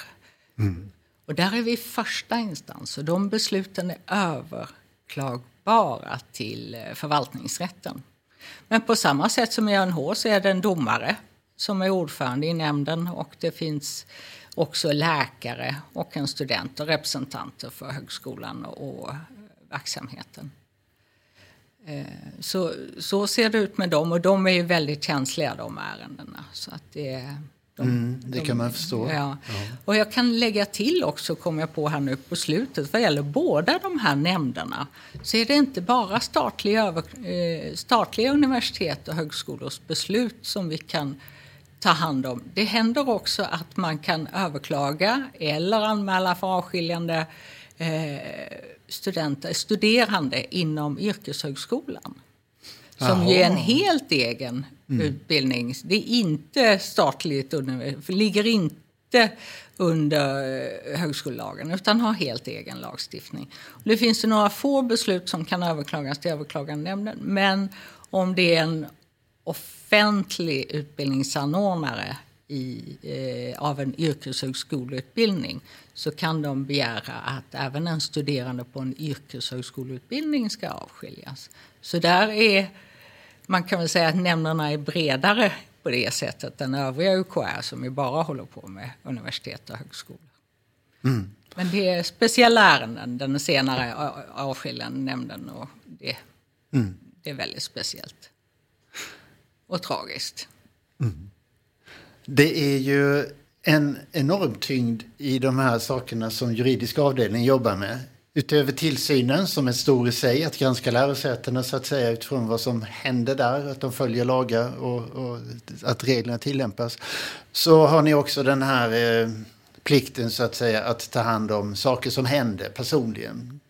Mm. Och där är vi första instans och de besluten är överklagbara till eh, förvaltningsrätten. Men på samma sätt som i UNH så är det en domare som är ordförande i nämnden och det finns också läkare och en student och representanter för högskolan och verksamheten. Eh, så, så ser det ut med dem och de är ju väldigt känsliga de ärendena. Så att det, de, mm, det de, kan man förstå. Ja. ja. Och jag kan lägga till också, kom jag på här nu på slutet, vad gäller båda de här nämnderna så är det inte bara statliga, eh, statliga universitet och högskolors beslut som vi kan ta hand om. Det händer också att man kan överklaga eller anmäla för avskiljande eh, studenter, studerande inom yrkeshögskolan. Som Aha. är en helt egen mm. utbildning. Det är inte statligt, ligger inte under eh, högskolelagen utan har helt egen lagstiftning. Det finns det några få beslut som kan överklagas till överklagandenämnden men om det är en offentlig utbildningsanordnare i, eh, av en yrkeshögskoleutbildning så kan de begära att även en studerande på en yrkeshögskoleutbildning ska avskiljas. Så där är, man kan väl säga att nämnderna är bredare på det sättet än övriga UKR som ju bara håller på med universitet och högskolor. Mm. Men det är speciella ärenden, den senare avskiljande nämnden och det, mm. det är väldigt speciellt. Och tragiskt. Mm. Det är ju en enorm tyngd i de här sakerna som juridiska avdelningen jobbar med. Utöver tillsynen som är stor i sig, att granska lärosätena så att säga utifrån vad som händer där, att de följer lagar och, och att reglerna tillämpas. Så har ni också den här eh, plikten så att säga att ta hand om saker som händer personligen.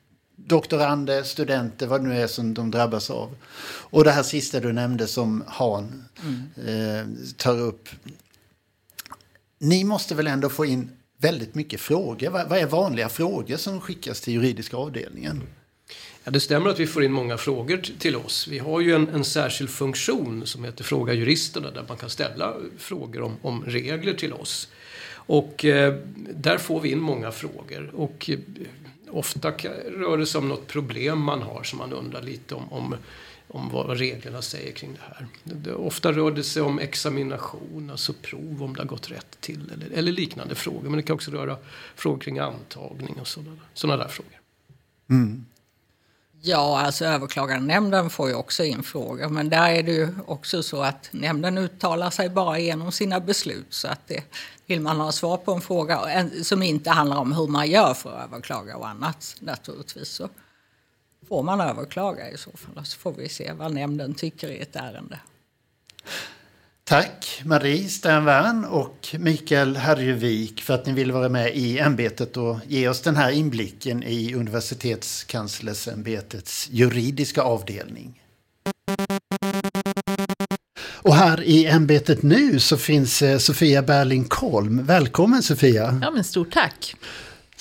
Doktorander, studenter, vad det nu är som de drabbas av. Och det här sista du nämnde som Han mm. eh, tar upp. Ni måste väl ändå få in väldigt mycket frågor. Vad, är vanliga frågor som skickas till juridiska avdelningen? Ja, det stämmer att vi får in många frågor till oss. Vi har ju en, en särskild funktion som heter Fråga juristerna där man kan ställa frågor om, om regler till oss. Och eh, där får vi in många frågor. Och eh, ofta rör det sig om något problem man har som man undrar lite om, om om vad reglerna säger kring det här. Det, ofta rör det sig om examination, alltså prov, om det har gått rätt till eller, eller liknande frågor. Men det kan också röra frågor kring antagning och sådana, sådana där frågor. Mm. Ja, alltså överklagandenämnden får ju också in frågor, men där är det ju också så att nämnden uttalar sig bara genom sina beslut. Så att det, vill man ha svar på en fråga som inte handlar om hur man gör för att överklaga och annat naturligtvis så får man överklaga i så fall. Så får vi se vad nämnden tycker i ett ärende. Tack Marie Sternvärn och Mikael Herjevik för att ni ville vara med i ämbetet och ge oss den här inblicken i universitetskanslersämbetets juridiska avdelning. Och här i ämbetet nu så finns eh, Sofia Berling Kolm. Välkommen Sofia! Ja men stort tack!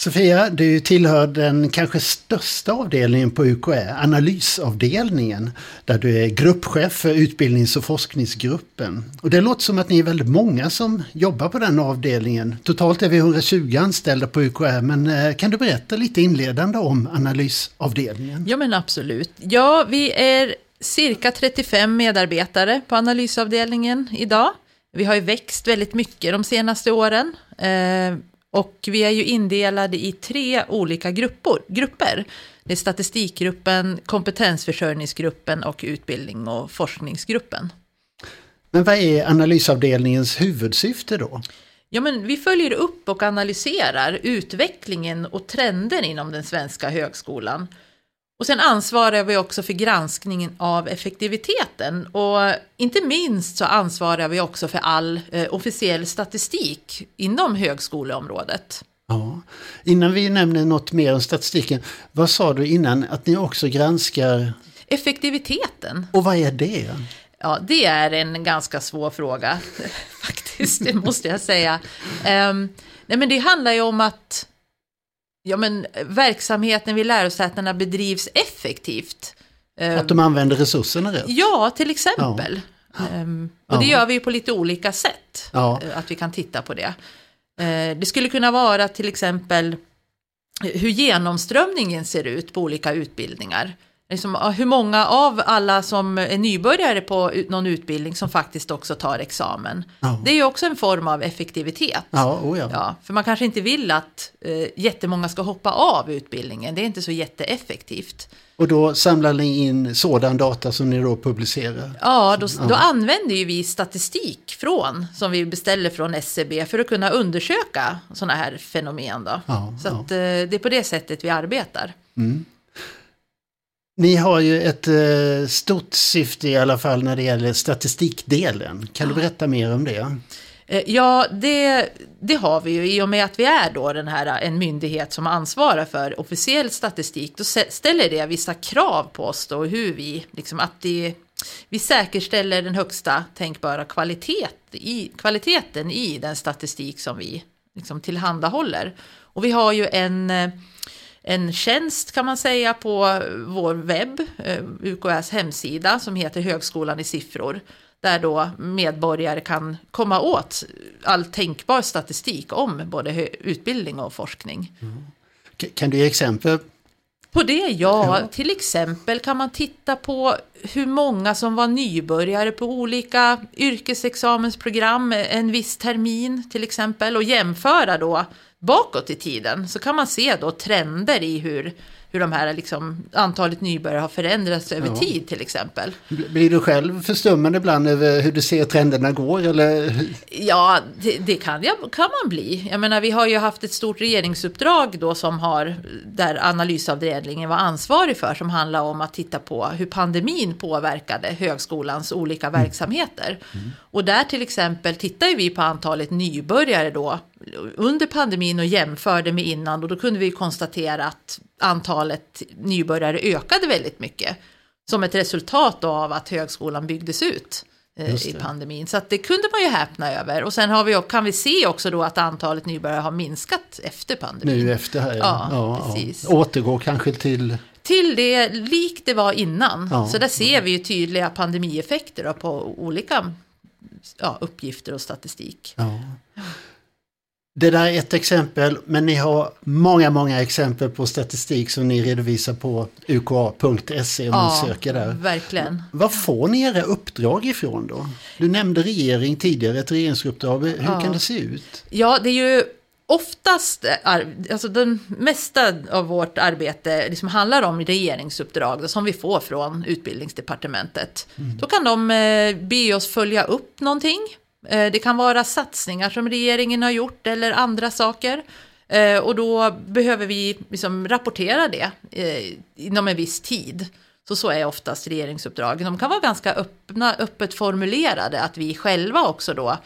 Sofia, du tillhör den kanske största avdelningen på UKÄ, analysavdelningen, där du är gruppchef för utbildnings och forskningsgruppen. Och det låter som att ni är väldigt många som jobbar på den avdelningen. Totalt är vi 120 anställda på UKÄ, men eh, kan du berätta lite inledande om analysavdelningen? Ja, men absolut. Ja, vi är cirka 35 medarbetare på analysavdelningen idag. Vi har ju växt väldigt mycket de senaste åren. Eh, och vi är ju indelade i tre olika grupper. grupper. Det är statistikgruppen, kompetensförsörjningsgruppen och utbildning och forskningsgruppen. Men vad är analysavdelningens huvudsyfte då? Ja, men vi följer upp och analyserar utvecklingen och trenden inom den svenska högskolan och sen ansvarar vi också för granskningen av effektiviteten och inte minst så ansvarar vi också för all eh, officiell statistik inom högskoleområdet. Ja. Innan vi nämner något mer om statistiken, vad sa du innan att ni också granskar? Effektiviteten. Och vad är det? Ja, det är en ganska svår fråga faktiskt, det måste jag säga. Um, nej, men det handlar ju om att ja, men, verksamheten vid lärosätena bedrivs effektivt. Att de använder resurserna rätt? Ja, till exempel. Ja. Um, och det gör vi på lite olika sätt, ja. Eh, att vi kan titta på det. Uh, det skulle kunna vara till exempel hur genomströmningen ser ut på olika utbildningar. Liksom, hur många av alla som är nybörjare på någon utbildning som faktiskt också tar examen. Ja. Det är ju också en form av effektivitet. Ja, oh ja. ja, för man kanske inte vill att eh, jättemånga ska hoppa av utbildningen. Det är inte så jätteeffektivt. Och då samlar ni in sådan data som ni då publicerar? Ja, då, ja. då använder ju vi statistik från, som vi beställer från SCB e för att kunna undersöka sådana här fenomen. Då. Ja, så att, eh, det är på det sättet vi arbetar. Mm. Ni har ju ett eh, stort syfte i alla fall när det gäller statistikdelen. Kan du berätta mer om det? Eh, ja, det, det har vi ju i och med att vi är då den här, en myndighet som ansvarar för officiell statistik. Då ställer det vissa krav på oss då hur vi, liksom att det, vi säkerställer den högsta tänkbara kvalitet i, kvaliteten i den statistik som vi liksom tillhandahåller. Och vi har ju en, en tjänst kan man säga på vår webb, UKÄs hemsida, som heter Högskolan i siffror där då medborgare kan komma åt all tänkbar statistik om både utbildning och forskning. Mm. Kan du ge exempel? På det, ja. ja. Till exempel kan man titta på hur många som var nybörjare på olika yrkesexamensprogram en viss termin till exempel och jämföra då bakåt i tiden så kan man se då trender i hur hur de här liksom, antalet nybörjare har förändrats över ja. tid till exempel. Blir du själv förstummad ibland över hur du ser trenderna går? Eller? Ja, det, det kan, ja, kan man bli. Jag menar, vi har ju haft ett stort regeringsuppdrag då som har, där analysavdelningen var ansvarig för, som handlar om att titta på hur pandemin påverkade högskolans olika mm. verksamheter. Mm. Och där till exempel tittar vi på antalet nybörjare då under pandemin och jämförde med innan och då kunde vi konstatera att antalet nybörjare ökade väldigt mycket som ett resultat av att högskolan byggdes ut eh, i pandemin. Så att det kunde man ju häpna över. Och sen har vi, kan vi se också då att antalet nybörjare har minskat efter pandemin. Nu efter här, ja. ja, ja precis. Ja. Återgår kanske till till det likt det var innan. Så där ser vi ju tydliga pandemieffekter på olika ja, uppgifter och statistik. Ja. Det där är ett exempel, men ni har många, många exempel på statistik som ni redovisar på uka.se om ja, man söker där. verkligen. Var får ni era uppdrag ifrån då? Du nämnde regering tidigare, ett regeringsuppdrag. Hur ja. kan det se ut? Ja, det är ju oftast, alltså den mesta av vårt arbete liksom handlar om regeringsuppdrag som vi får från utbildningsdepartementet. Mm. Då kan de eh, be oss följa upp någonting Eh, det kan vara satsningar som regeringen har gjort eller andra saker. Eh, och då behöver vi liksom rapportera det eh, inom en viss tid. Så så är oftast regeringsuppdragen. De kan vara ganska öppna, öppet formulerade, att vi själva också då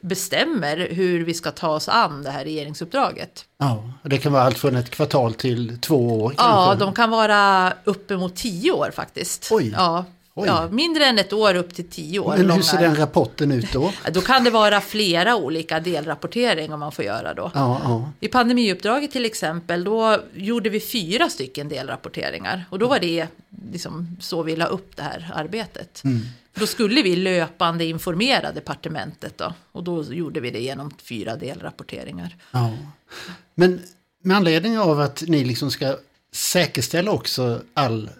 bestämmer hur vi ska ta oss an det här regeringsuppdraget. Ja, det kan vara allt från ett kvartal till två år? Kanske. Ja, de kan vara uppemot tio år faktiskt. Oj. Ja, Ja, mindre än ett år upp till tio år. Men hur ser den rapporten ut då? då kan det vara flera olika delrapporteringar man får göra då. Ja, ja. I pandemiuppdraget till exempel, då gjorde vi fyra stycken delrapporteringar. Och då var det liksom så vi la upp det här arbetet. Mm. Då skulle vi löpande informera departementet då. Och då gjorde vi det genom fyra delrapporteringar. Ja. Men med anledning av att ni liksom ska säkerställa också all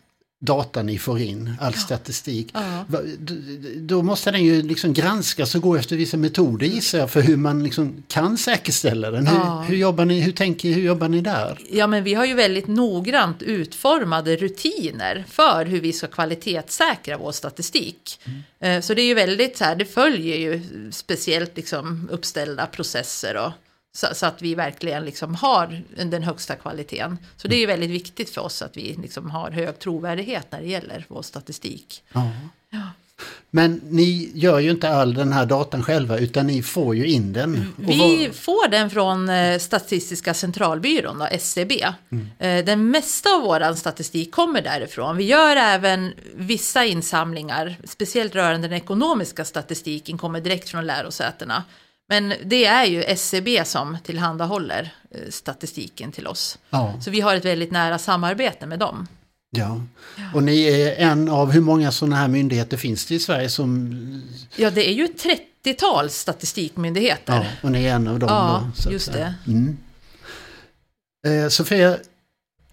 data ni får in, all ja. statistik. Ja. Då måste den ju liksom granskas och gå efter vissa metoder gissar jag för hur man liksom kan säkerställa den. Ja. Hur, hur, jobbar ni, hur, tänker, hur jobbar ni där? Ja men vi har ju väldigt noggrant utformade rutiner för hur vi ska kvalitetssäkra vår statistik. Mm. Eh, så det är ju väldigt så här, det följer ju speciellt liksom uppställda processer och så, så, att vi verkligen liksom har den högsta kvaliteten. Så det är ju väldigt viktigt för oss att vi liksom har hög trovärdighet när det gäller vår statistik. Ja. ja. Men ni gör ju inte all den här datan själva utan ni får ju in den. Vi får den från eh, Statistiska centralbyrån, då, SCB. Mm. Eh, den mesta av vår statistik kommer därifrån. Vi gör även vissa insamlingar, speciellt rörande den ekonomiska statistiken, kommer direkt från lärosätena. Men det är ju SCB som tillhandahåller eh, statistiken till oss. Ja. Så vi har ett väldigt nära samarbete med dem. Ja, och ni är en av hur många sådana här myndigheter finns det i Sverige som... Ja, det är ju ett 30-tal statistikmyndigheter. Ja, och ni är en av dem. Ja, då, just det. Mm. Eh, Sofia,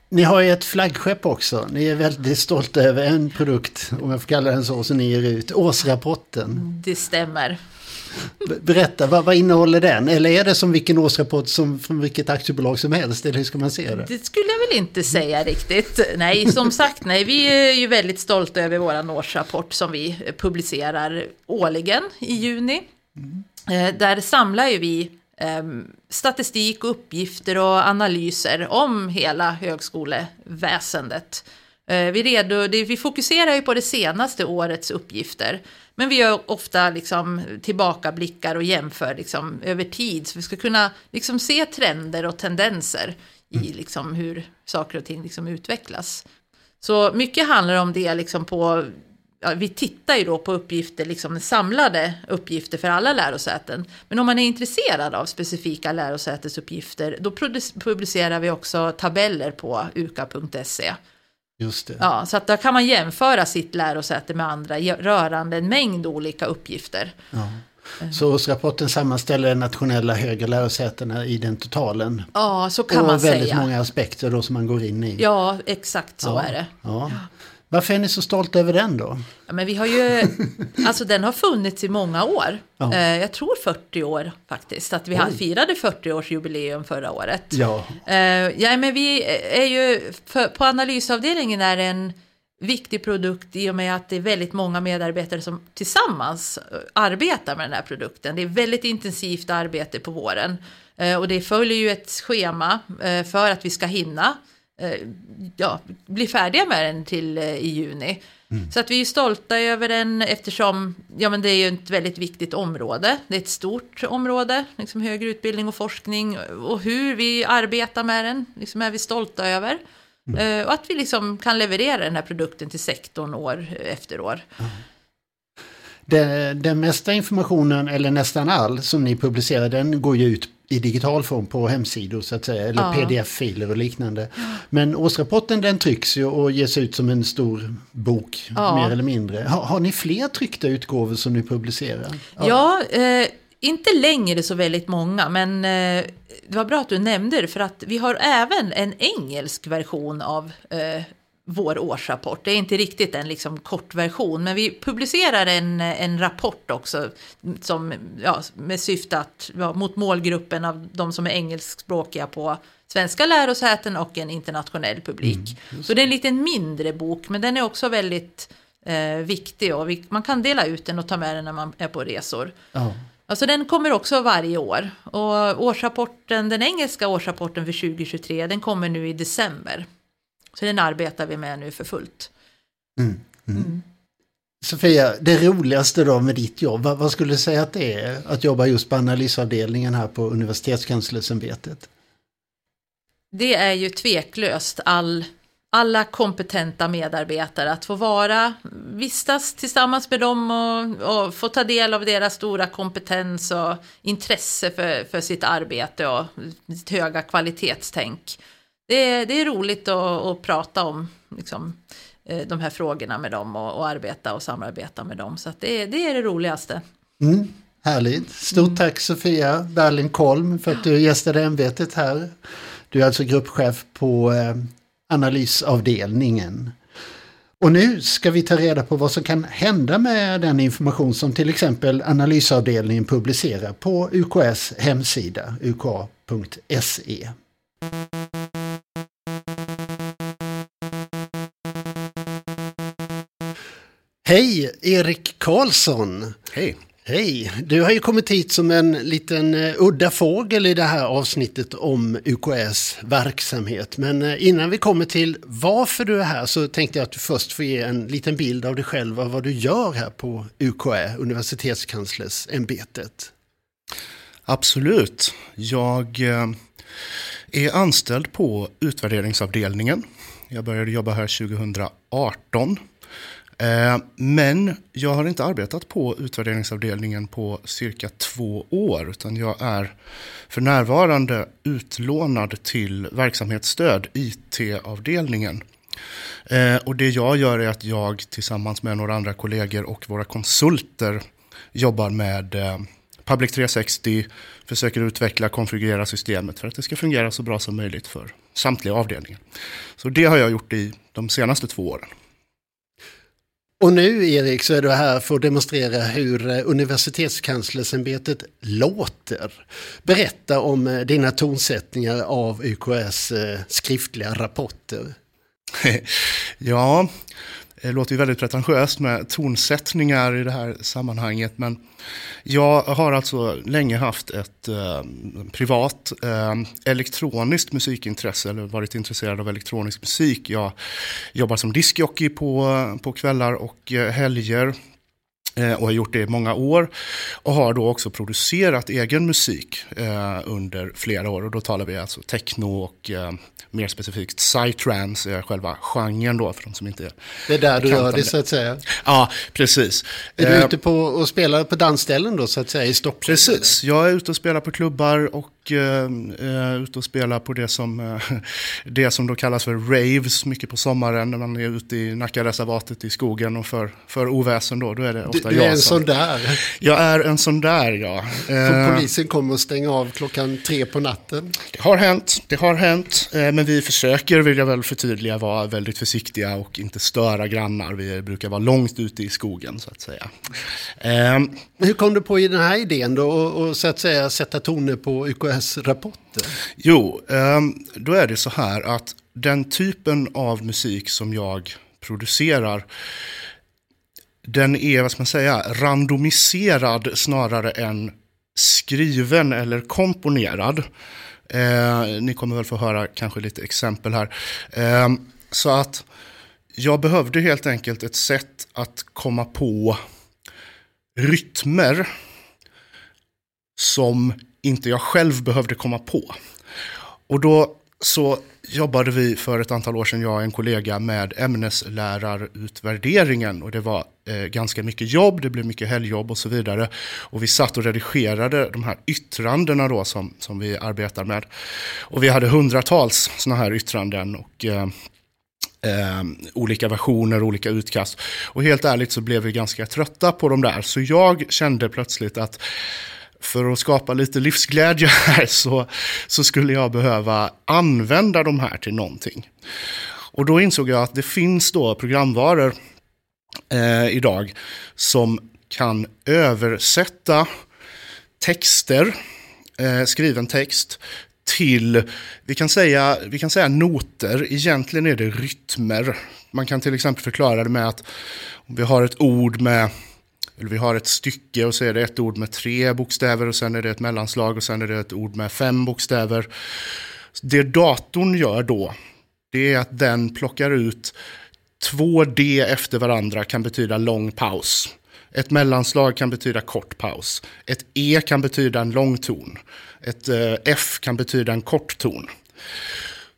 ni har ju ett flaggskepp också. Ni är väldigt stolta över en produkt, om jag får kalla den så, som ni ger ut. Årsrapporten. Det stämmer. Berätta, vad, vad, innehåller den? Eller är det som vilken årsrapport som från vilket aktiebolag som helst? Eller hur ska man se det? Det skulle jag väl inte säga riktigt. Nej, som sagt, nej, vi är ju väldigt stolta över vår årsrapport som vi publicerar årligen i juni. Mm. Där samlar ju vi ehm, statistik, uppgifter och analyser om hela högskoleväsendet. Eh, vi, redo, vi fokuserar ju på det senaste årets uppgifter. Men vi gör ofta liksom tillbakablickar och jämför liksom över tid. Så vi ska kunna liksom se trender och tendenser i mm. liksom hur saker och ting liksom utvecklas. Så mycket handlar om det liksom på ja, vi tittar ju då på uppgifter, liksom samlade uppgifter för alla lärosäten. Men om man är intresserad av specifika lärosätesuppgifter, då publicerar vi också tabeller på uka.se. Just det. Ja, så att där kan man jämföra sitt lärosäte med andra rörande en mängd olika uppgifter. Ja. Så rapporten sammanställer nationella högre lärosätena i den totalen. Ja, så kan man säga. Och väldigt många aspekter då som man går in i. Ja, exakt så ja, är det. Ja. Varför är ni så stolta över den då? Ja, men vi har ju, alltså den har funnits i många år. Ja. Eh, jag tror 40 år faktiskt. Att vi Oj. firade 40-årsjubileum förra året. Ja. Eh, ja, men vi är ju, för, på analysavdelningen är det en viktig produkt i och med att det är väldigt många medarbetare som tillsammans eh, arbetar med den här produkten. Det är väldigt intensivt arbete på våren. Och det följer ju ett schema för att vi ska hinna ja, bli färdiga med den till eh, i juni. Mm. Så att vi är stolta över den eftersom ja, men det är ju ett väldigt viktigt område. Det är ett stort område, liksom högre utbildning och forskning. Och hur vi arbetar med den liksom är vi stolta över. Mm. Uh, och att vi liksom kan leverera den här produkten till sektorn år efter år. Mm. Den, den mesta informationen, eller nästan all, som ni publicerar, den går ju ut i digital form på hemsidor så att säga, eller ja. pdf-filer och liknande. Men årsrapporten den trycks ju och ges ut som en stor bok, ja. mer eller mindre. Har, har, ni fler tryckta utgåvor som ni publicerar? Ja, ja eh, inte längre så väldigt många, men eh, det var bra att du nämnde det, för att vi har även en engelsk version av eh, vår årsrapport. Det är inte riktigt en liksom kortversion, men vi publicerar en, en rapport också som, ja, med syfte att, ja, mot målgruppen av de som är engelskspråkiga på svenska lärosäten och en internationell publik. Mm, Så det är en lite mindre bok, men den är också väldigt eh, viktig och vi, man kan dela ut den och ta med den när man är på resor. Oh. Alltså den kommer också varje år och årsrapporten, den engelska årsrapporten för 2023, den kommer nu i december. Så den arbetar vi med nu för fullt. Mm, mm. Mm. Sofia, det roligaste då med ditt jobb, vad, vad, skulle du säga att det är att jobba just på analysavdelningen här på Universitetskanslersämbetet? Det är ju tveklöst all, alla kompetenta medarbetare, att få vara, vistas tillsammans med dem och, och, få ta del av deras stora kompetens och intresse för, för sitt arbete och sitt höga kvalitetstänk det är, det är roligt att, att prata om liksom, eh, de här frågorna med dem och, och, arbeta och samarbeta med dem. Så det, det är det roligaste. Mm, härligt. Stort mm. tack Sofia Berlin Kolm för att du gästade ämbetet här. Du är alltså gruppchef på eh, analysavdelningen. Och nu ska vi ta reda på vad som kan hända med den information som till exempel analysavdelningen publicerar på UKS hemsida uka.se. Hej Erik Karlsson! Hej! Hej! Du har ju kommit hit som en liten uh, udda fågel i det här avsnittet om UKS verksamhet. Men uh, innan vi kommer till varför du är här så tänkte jag att du först får ge en liten bild av dig själv och vad du gör här på UKÄ, Universitetskanslersämbetet. Absolut. Jag uh, är anställd på utvärderingsavdelningen. Jag började jobba här 2018 Eh, Eh, men jag har inte arbetat på utvärderingsavdelningen på cirka två år, utan jag är för närvarande utlånad till verksamhetsstöd, IT-avdelningen. Eh, och det jag gör är att jag tillsammans med några andra kollegor och våra konsulter jobbar med eh, Public 360, försöker utveckla och konfigurera systemet för att det ska fungera så bra som möjligt för samtliga avdelningar. Så det har jag gjort i de senaste två åren. Och nu Erik så är du här för att demonstrera hur eh, universitetskanslersämbetet låter. Berätta om eh, dina tonsättningar av UKS eh, skriftliga rapporter. ja, det låter ju väldigt pretentiöst med tonsättningar i det här sammanhanget. Men jag har alltså länge haft ett eh, privat eh, elektroniskt musikintresse, eller varit intresserad av elektronisk musik. Jag jobbar som diskjockey på, eh, på kvällar och eh, helger. Eh, och har gjort det i många år. Och har då också producerat egen musik eh, under flera år. Och då talar vi alltså techno och eh, mer specifikt psytrance är själva genren då för de som inte är Det är där du gör det så att säga? Ja, precis. Är du eh, ute på och spelar på dansställen då så att säga i Stockholm? Precis, jag är ute och spelar på klubbar och uh, ute och spelar på det som, uh, det som då kallas för raves, mycket på sommaren när man är ute i Nackareservatet i skogen och för, för oväsen då. Då är det ofta du, du är en sån där? Jag är en sån där, ja. För polisen kommer och stänger av klockan tre på natten? Det har hänt, det har hänt. Men vi försöker, vill jag väl förtydliga, vara väldigt försiktiga och inte störa grannar. Vi brukar vara långt ute i skogen, så att säga. Hur kom du på den här idén då, och, och så att säga sätta toner på UKS rapporter? Jo, ehm, då är det så här att den typen av musik som jag producerar den är, vad ska man säga, randomiserad snarare än skriven eller komponerad. Eh, ni kommer väl få höra kanske lite exempel här. Eh, så att jag behövde helt enkelt ett sätt att komma på rytmer som inte jag själv behövde komma på. Och då så jobbade vi för ett antal år sedan, jag och en kollega, med ämneslärarutvärderingen. Och det var eh, ganska mycket jobb, det blev mycket helgjobb och så vidare. Och vi satt och redigerade de här yttrandena då som, som vi arbetar med. Och vi hade hundratals sådana här yttranden. och... Eh, Eh, olika versioner, olika utkast. Och helt ärligt så blev vi ganska trötta på de där. Så jag kände plötsligt att för att skapa lite livsglädje här så, så skulle jag behöva använda de här till någonting. Och då insåg jag att det finns då programvaror eh, idag som kan översätta texter, eh, skriven text, till, vi kan, säga, vi kan säga noter, egentligen är det rytmer. Man kan till exempel förklara det med att om vi har ett ord med eller vi har ett stycke och så är det ett ord med tre bokstäver och sen är det ett mellanslag och sen är det ett ord med fem bokstäver. Det datorn gör då, det är att den plockar ut två D efter varandra kan betyda lång paus. Ett mellanslag kan betyda kort paus. Ett E kan betyda en lång ton. Ett eh, F kan betyda en kort ton.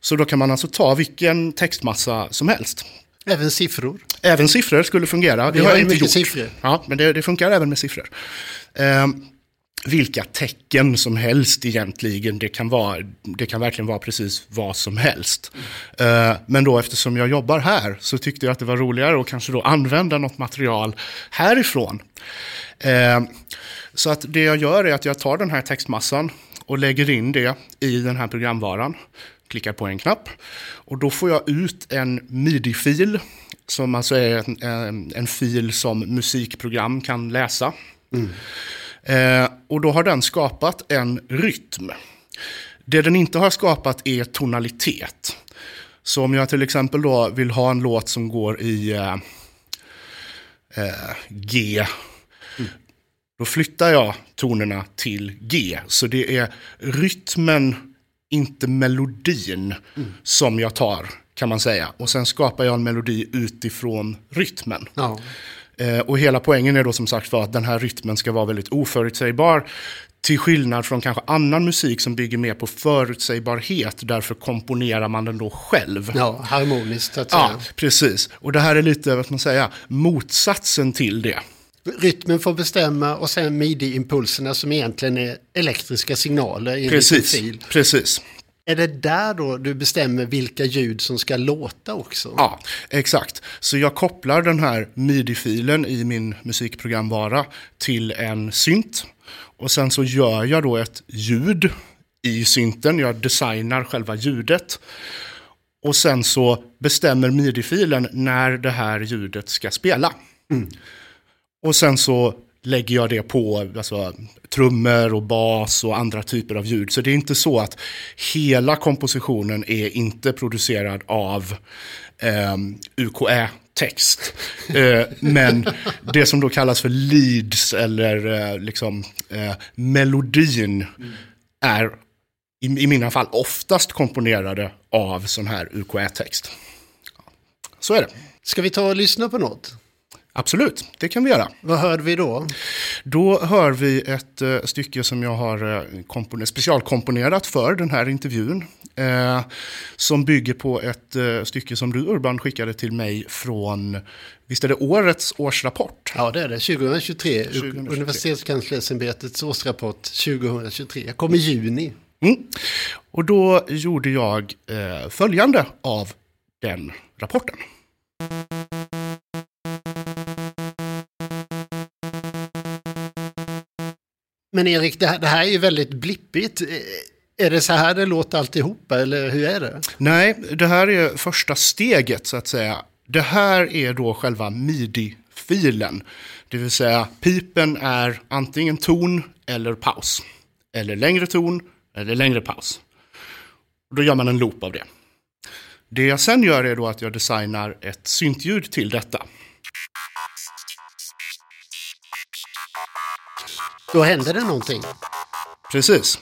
Så då kan man alltså ta vilken textmassa som helst. Även siffror? Även siffror skulle fungera. Vi, Vi har, inte gjort. siffror. Ja, men det, det funkar även med siffror. Eh, vilka tecken som helst egentligen. Det kan, vara, det kan verkligen vara precis vad som helst. Mm. Eh, men då eftersom jag jobbar här så tyckte jag att det var roligare att kanske då använda något material härifrån. Eh, så att det jag gör är att jag tar den här textmassan och lägger in det i den här programvaran klickar på en knapp. Och då får jag ut en midi-fil som alltså är en, en, fil som musikprogram kan läsa. Mm. Eh, och då har den skapat en rytm. Det den inte har skapat är tonalitet. Så om jag till exempel då vill ha en låt som går i eh, eh, G, mm. då flyttar jag tonerna till G. Så det är rytmen inte melodin mm. som jag tar, kan man säga. Och sen skapar jag en melodi utifrån rytmen. Ja. Eh, och hela poängen är då som sagt för att den här rytmen ska vara väldigt oförutsägbar. Till skillnad från kanske annan musik som bygger mer på förutsägbarhet. Därför komponerar man den då själv. Ja, harmoniskt att säga. Ja, precis. Och det här är lite, vad man säga, motsatsen till det. Rytmen får bestämma och sen midi-impulserna som egentligen är elektriska signaler i precis, en fil. Precis. Är det där då du bestämmer vilka ljud som ska låta också? Ja, exakt. Så jag kopplar den här midi-filen i min musikprogramvara till en synt. Och sen så gör jag då ett ljud i synten. Jag designar själva ljudet. Och sen så bestämmer midi-filen när det här ljudet ska spela. Mm. Och sen så lägger jag det på alltså, trummor och bas och andra typer av ljud. Så det är inte så att hela kompositionen är inte producerad av eh, UKÄ-text. eh, men det som då kallas för leads eller eh, liksom eh, melodin mm. är i, i mina fall oftast komponerade av sån här UKÄ-text. Så är det. Ska vi ta och lyssna på något? Absolut, det kan vi göra. Vad hörde vi då? Då hör vi ett uh, stycke som jag har uh, specialkomponerat för den här intervjun. Uh, som bygger på ett stycke som du Urban skickade till mig från, visst är det årets årsrapport? Ja det är det, 2023. 2023. Universitetskanslersämbetets årsrapport 2023, kom i juni. Mm. Och då gjorde jag följande av den rapporten. Men Erik, det här, det här är ju väldigt blippigt. Är det så här det låter alltihopa eller hur är det? Nej, det här är första steget så att säga. Det här är då själva midi-filen. Det vill säga pipen är antingen ton eller paus. Eller längre ton eller längre paus. Då gör man en loop av det. Det jag sen gör är då att jag designar ett syntljud till detta. Då händer det någonting. Precis.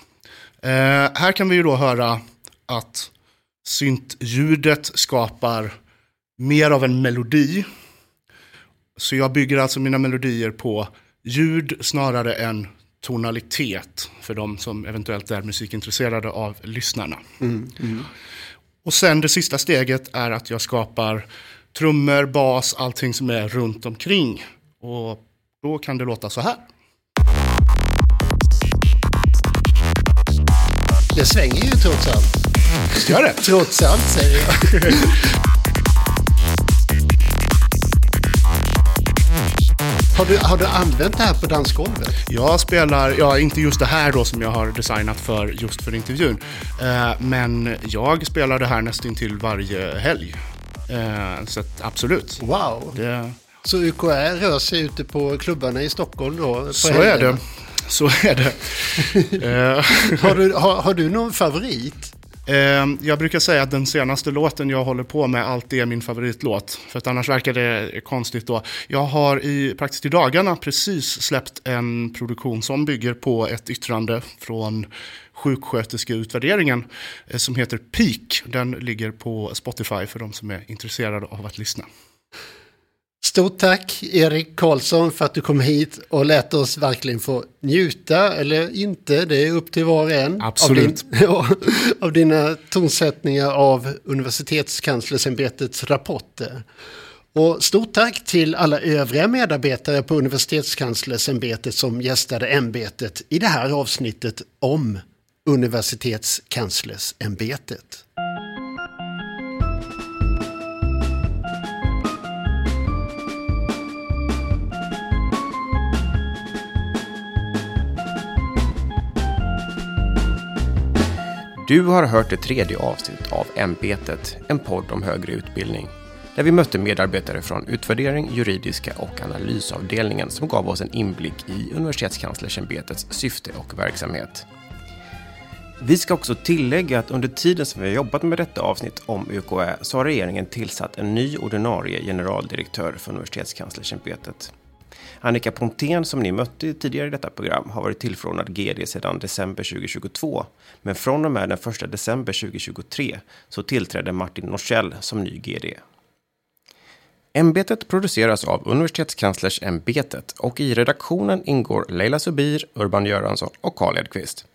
Eh, här kan vi ju då höra att syntljudet skapar mer av en melodi. Så jag bygger alltså mina melodier på ljud snarare än tonalitet för de som eventuellt är musikintresserade av lyssnarna. Mm, mm. Och sen det sista steget är att jag skapar trummor, bas, allting som är runt omkring. Och då kan det låta så här. Det svänger ju trots allt. Gör det? Trots allt säger jag. Har du, har du använt det här på dansgolvet? Jag spelar, ja inte just det här då som jag har designat för just för intervjun. Eh, men jag spelar det här nästan till varje helg. Eh, så att, absolut. Wow. Det... Så UKR rör sig ute på klubbarna i Stockholm då? så helgerna. är det. Så är det. Eh, har, du, har, har du någon favorit? Eh, jag brukar säga att den senaste låten jag håller på med alltid är min favoritlåt. För att annars verkar det konstigt då. Jag har i, praktiskt i dagarna precis släppt en produktion som bygger på ett yttrande från sjuksköterskeutvärderingen eh, som heter Peak. Den ligger på Spotify för de som är intresserade av att lyssna. Stort tack Erik Karlsson för att du kom hit och lät oss verkligen få njuta eller inte, det är upp till var och en. Absolut. Av, din, ja, av dina tonsättningar av Universitetskanslersämbetets rapporter. Och stort tack till alla övriga medarbetare på Universitetskanslersämbetet som gästade ämbetet i det här avsnittet om Universitetskanslersämbetet. Du har hört det tredje avsnittet av Ämbetet, en podd om högre utbildning. Där vi mötte medarbetare från utvärdering, juridiska och analysavdelningen som gav oss en inblick i Universitetskanslersämbetets syfte och verksamhet. Vi ska också tillägga att under tiden som vi har jobbat med detta avsnitt om UKÄ så har regeringen tillsatt en ny ordinarie generaldirektör för Universitetskanslersämbetet. Annika Pontén som ni mötte tidigare i detta program har varit tillförordnad GD sedan december 2022. Men från och med den 1 december 2023 så tillträdde Martin Norsell som ny GD. Ämbetet produceras av Universitetskanslersämbetet och i redaktionen ingår Leila Subir, Urban Göransson och Karl Edqvist.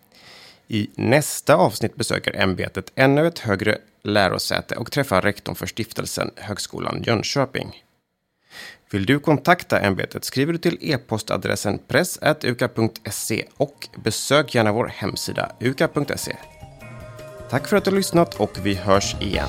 I nästa avsnitt besöker ämbetet ännu ett högre lärosäte och träffar rektorn för stiftelsen Högskolan Jönköping. Vill du kontakta ämbetet skriver du till e-postadressen press.uka.se och besök gärna vår hemsida uka.se. Tack för att du har lyssnat och vi hörs igen.